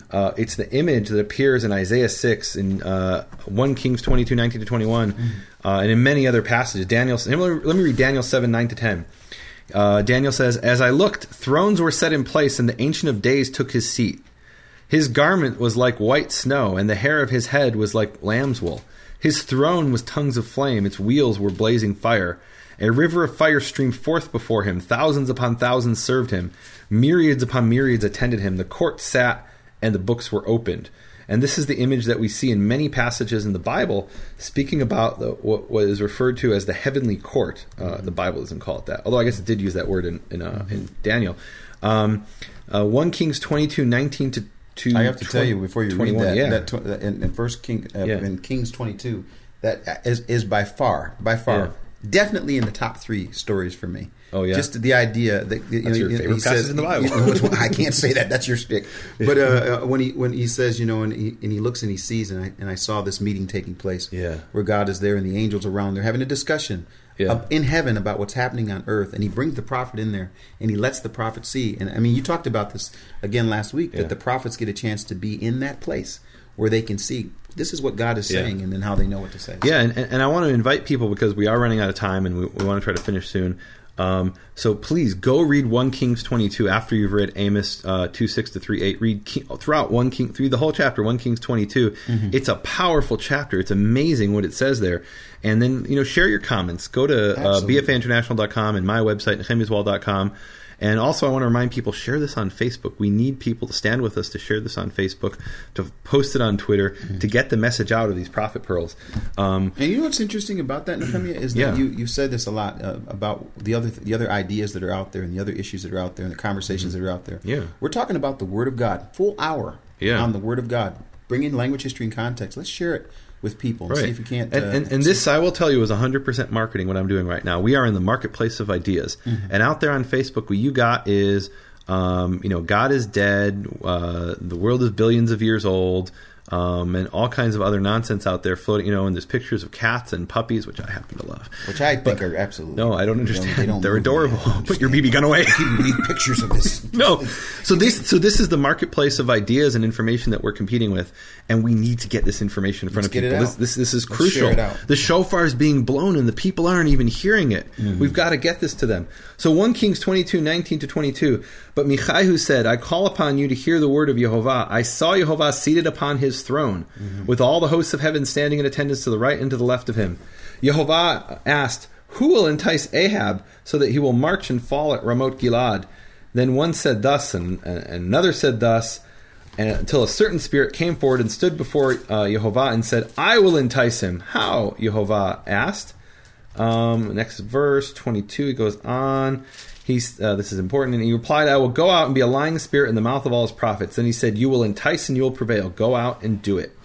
Speaker 3: Uh, it's the image that appears in Isaiah six in uh, one Kings 22, 19 to twenty one, uh, and in many other passages. Daniel. Let me, let me read Daniel seven nine to ten. Uh, Daniel says, As I looked, thrones were set in place, and the Ancient of Days took his seat. His garment was like white snow, and the hair of his head was like lamb's wool. His throne was tongues of flame, its wheels were blazing fire. A river of fire streamed forth before him. Thousands upon thousands served him. Myriads upon myriads attended him. The court sat, and the books were opened. And this is the image that we see in many passages in the Bible, speaking about the, what, what is referred to as the heavenly court. Uh, the Bible doesn't call it that, although I guess it did use that word in in, uh, in Daniel. Um, uh, One Kings twenty two nineteen to to.
Speaker 2: i have to tell you before you read that,
Speaker 3: yeah.
Speaker 2: that tw- in, in first king uh,
Speaker 3: Yeah.
Speaker 2: in kings 22 that is, is by far by far
Speaker 3: Yeah.
Speaker 2: definitely in the top three stories for me
Speaker 3: Oh, yeah?
Speaker 2: just the idea that you know,
Speaker 3: your
Speaker 2: he-
Speaker 3: favorite
Speaker 2: he says-
Speaker 3: in the Bible.
Speaker 2: you know, I can't say that. That's your stick. But uh, uh, when he when he says, you know, and he, and he looks and he sees, and I and I saw this meeting taking place,
Speaker 3: Yeah.
Speaker 2: where God is there and the angels around. They're having a discussion
Speaker 3: Yeah.
Speaker 2: up in heaven about what's happening on earth, and he brings the prophet in there, and he lets the prophet see. And I mean, you talked about this again last week
Speaker 3: Yeah.
Speaker 2: that the prophets get a chance to be in that place where they can see this is what God is
Speaker 3: Yeah.
Speaker 2: saying, and then how they know what to say.
Speaker 3: Yeah, and, and I want to invite people because we are running out of time and we, we want to try to finish soon. Um, so please go read 1 Kings 22 after you've read Amos uh, 2 6 to 3 8. Read King, throughout 1 King, through the whole chapter, 1 Kings 22. It's a powerful chapter. It's amazing what it says there. And then, you know, share your comments. Go to uh,
Speaker 2: Absolutely.
Speaker 3: bfainternational.com and my website, nehemiaswall.com. And also, I want to remind people share this on Facebook. We need people to stand with us to share this on Facebook, to post it on Twitter, to get the message out of these Prophet Pearls. Um,
Speaker 2: And you know what's interesting about that, Nehemia, is that
Speaker 3: Yeah.
Speaker 2: you you said this a lot uh, about the other the other ideas that are out there and the other issues that are out there and the conversations that are out there.
Speaker 3: Mm-hmm. Yeah.
Speaker 2: we're talking about the Word of God, full hour
Speaker 3: Yeah.
Speaker 2: on the Word of God. Bring in language, history, and context. Let's share it with people and see if we can't.
Speaker 3: And,
Speaker 2: uh,
Speaker 3: and, and this, I will tell you, is 100% marketing. What I'm doing right now, we are in the marketplace of ideas,
Speaker 2: Mm-hmm.
Speaker 3: and out there on Facebook, what you got is, um, you know, God is dead, uh, the world is billions of years old. Um, and all kinds of other nonsense out there floating. You know, and there's pictures of cats and puppies, which I happen to love.
Speaker 2: Which I think are absolutely.
Speaker 3: No, I don't
Speaker 2: they
Speaker 3: understand.
Speaker 2: they don't
Speaker 3: They're adorable.
Speaker 2: I don't
Speaker 3: Put your. BB gun away.
Speaker 2: We need pictures of this.
Speaker 3: no. So this so this is the marketplace of ideas and information that we're competing with, and we need to get this information in front
Speaker 2: Let's
Speaker 3: of
Speaker 2: get it
Speaker 3: people.
Speaker 2: out.
Speaker 3: This, this this is
Speaker 2: Let's
Speaker 3: crucial.
Speaker 2: share it out.
Speaker 3: The shofar is being blown, and the people aren't even hearing it.
Speaker 2: Mm-hmm.
Speaker 3: We've got to get this to them. So one Kings 22, 19 to twenty two. But Michaihu said, "I call upon you to hear the word of Jehovah. I saw Jehovah seated upon his throne,
Speaker 2: Mm-hmm.
Speaker 3: with all the hosts of heaven standing in attendance to the right and to the left of him." Jehovah asked, "Who will entice Ahab so that he will march and fall at Ramoth Gilad?" Then one said thus, and, and another said thus, and until a certain spirit came forward and stood before uh, Jehovah and said, "I will entice him." How? Jehovah asked. Um, next verse twenty-two. He goes on. He's uh, this is important, and he replied, "I will go out and be a lying spirit in the mouth of all his prophets." Then he said, "You will entice and you will prevail. Go out and do it."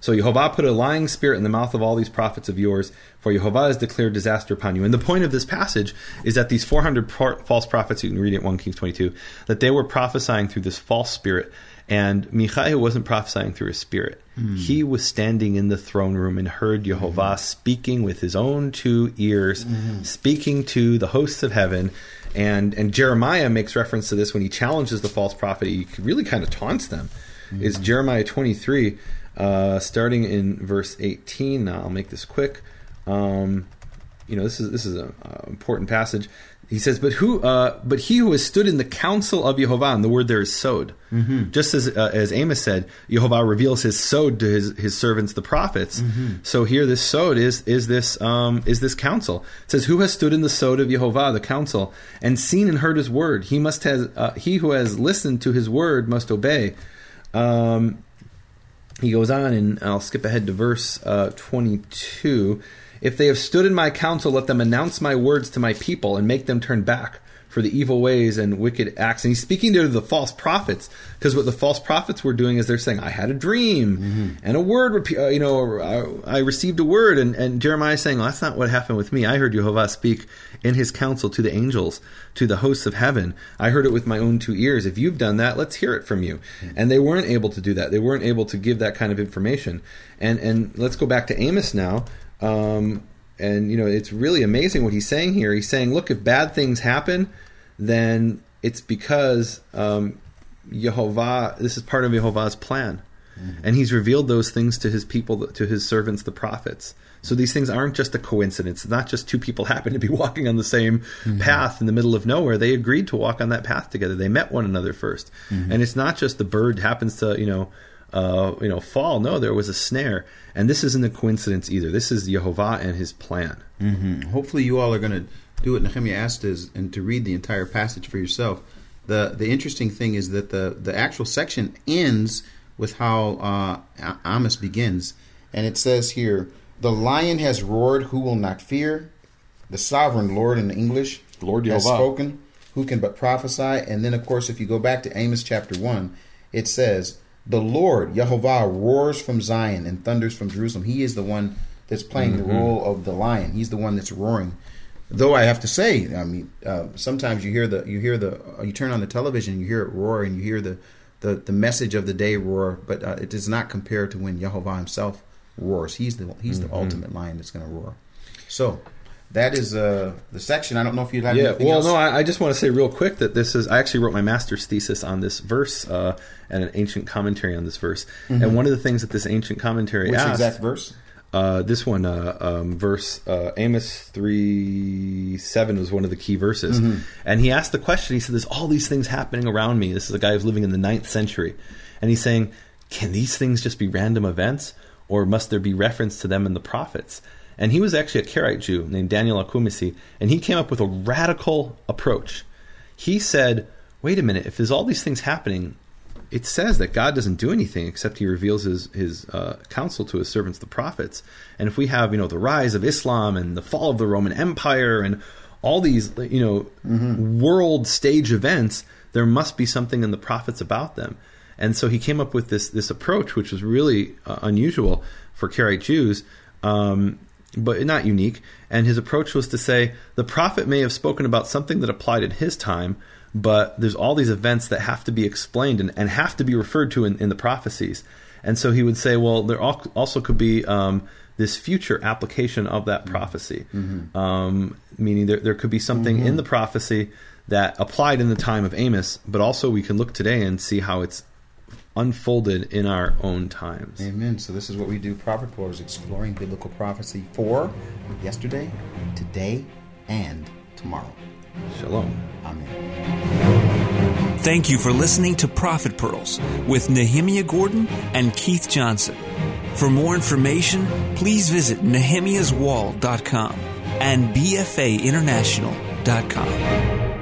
Speaker 3: So Jehovah put a lying spirit in the mouth of all these prophets of yours, for Jehovah has declared disaster upon you. And the point of this passage is that these 400 pro- false prophets, you can read it in 1 Kings 22, that they were prophesying through this false spirit. And Michaiah wasn't prophesying through a spirit. Hmm. He was standing in the throne room and heard Jehovah hmm. speaking with his own two ears, hmm. speaking to the hosts of heaven. And, and Jeremiah makes reference to this when he challenges the false prophet. He really kind of taunts them. Is Jeremiah 23, uh, starting in verse 18. Now I'll make this quick. Um, you know, this is this is an important passage. He says, "But who? Uh, but he who has stood in the counsel of Jehovah, and the word there is sod. Just as uh, as Amos said, Jehovah reveals his sod to his, his servants, the prophets. So here, this sod is is this um, is this counsel. It says, "Who has stood in the sod of Jehovah, the counsel, and seen and heard his word? He must has uh, he who has listened to his word must obey." Um, he goes on, and I'll skip ahead to verse uh, 22. If they have stood in my counsel, let them announce my words to my people and make them turn back for the evil ways and wicked acts. And he's speaking to the false prophets because what the false prophets were doing is they're saying, "I had a dream and a word, uh, you know, I received a word." And, and Jeremiah is saying, well, "That's not what happened with me. I heard Jehovah speak in His counsel to the angels, to the hosts of heaven. I heard it with my own two ears. If you've done that, let's hear it from you." And they weren't able to do that. They weren't able to give that kind of information. And and let's go back to Amos now. Um, and you know it's really amazing what he's saying here. He's saying, look, if bad things happen, then it's because um, Jehovah. This is part of Yehovah's plan, and He's revealed those things to His people, to His servants, the prophets. So these things aren't just a coincidence. It's not just two people happen to be walking on the same path in the middle of nowhere. They agreed to walk on that path together. They met one another 1st and it's not just the bird happens to you know uh, you know, fall. No, there was a snare, and this isn't a coincidence either. This is Jehovah and His plan.
Speaker 2: Mm-hmm. Hopefully, you all are going to do what Nehemia asked is, and to read the entire passage for yourself. the The interesting thing is that the the actual section ends with how uh, Amos begins, and it says here, "The lion has roared; who will not fear? The sovereign Lord in English,
Speaker 3: Lord
Speaker 2: has spoken. Who can but prophesy?" And then, of course, if you go back to Amos chapter one, it says. The Lord, Yehovah, roars from Zion and thunders from Jerusalem. He is the one that's playing the role of the lion. He's the one that's roaring. Though I have to say, I mean, uh, sometimes you hear the you hear the uh, you turn on the television, you hear it roar, and you hear the the, the message of the day roar, but uh, it does not compare to when Yehovah himself roars. He's the he's the ultimate lion that's going to roar. So that is uh, the section. I don't know if you'd have
Speaker 3: Yeah, well,
Speaker 2: else.
Speaker 3: no, I, I just want to say real quick that this is. I actually wrote my master's thesis on this verse uh, and an ancient commentary on this verse. And one of the things that this ancient commentary
Speaker 2: Which
Speaker 3: asked,
Speaker 2: exact verse?
Speaker 3: Uh, this one, uh, um, verse uh, Amos three seven was one of the key verses, and he asked the question. He said, "There's all these things happening around me." This is a guy who's living in the ninth century, and he's saying, "Can these things just be random events, or must there be reference to them in the prophets?" And he was actually a Karaite Jew named Daniel al-Qumisi, and he came up with a radical approach. He said, "Wait a minute! If there's all these things happening, it says that God doesn't do anything except He reveals His His uh, counsel to His servants, the prophets. And if we have, you know, the rise of Islam and the fall of the Roman Empire and all these, you know, world stage events, there must be something in the prophets about them. And so he came up with this this approach, which was really uh, unusual for Karaite Jews. Um, but not unique. And his approach was to say the prophet may have spoken about something that applied in his time, but there's all these events that have to be explained and, and have to be referred to in, in the prophecies. And so he would say, well, there also could be um, this future application of that prophecy, um, meaning there, there could be something in the prophecy that applied in the time of Amos, but also we can look today and see how it's unfolded in our own times.
Speaker 2: Amen. So this is what we do. Prophet Pearls exploring biblical prophecy for yesterday, today, and tomorrow.
Speaker 3: Shalom.
Speaker 2: Amen.
Speaker 1: Thank you for listening to Prophet Pearls with Nehemia Gordon and Keith Johnson. For more information, please visit nehemiaswall.com and bfainternational.com.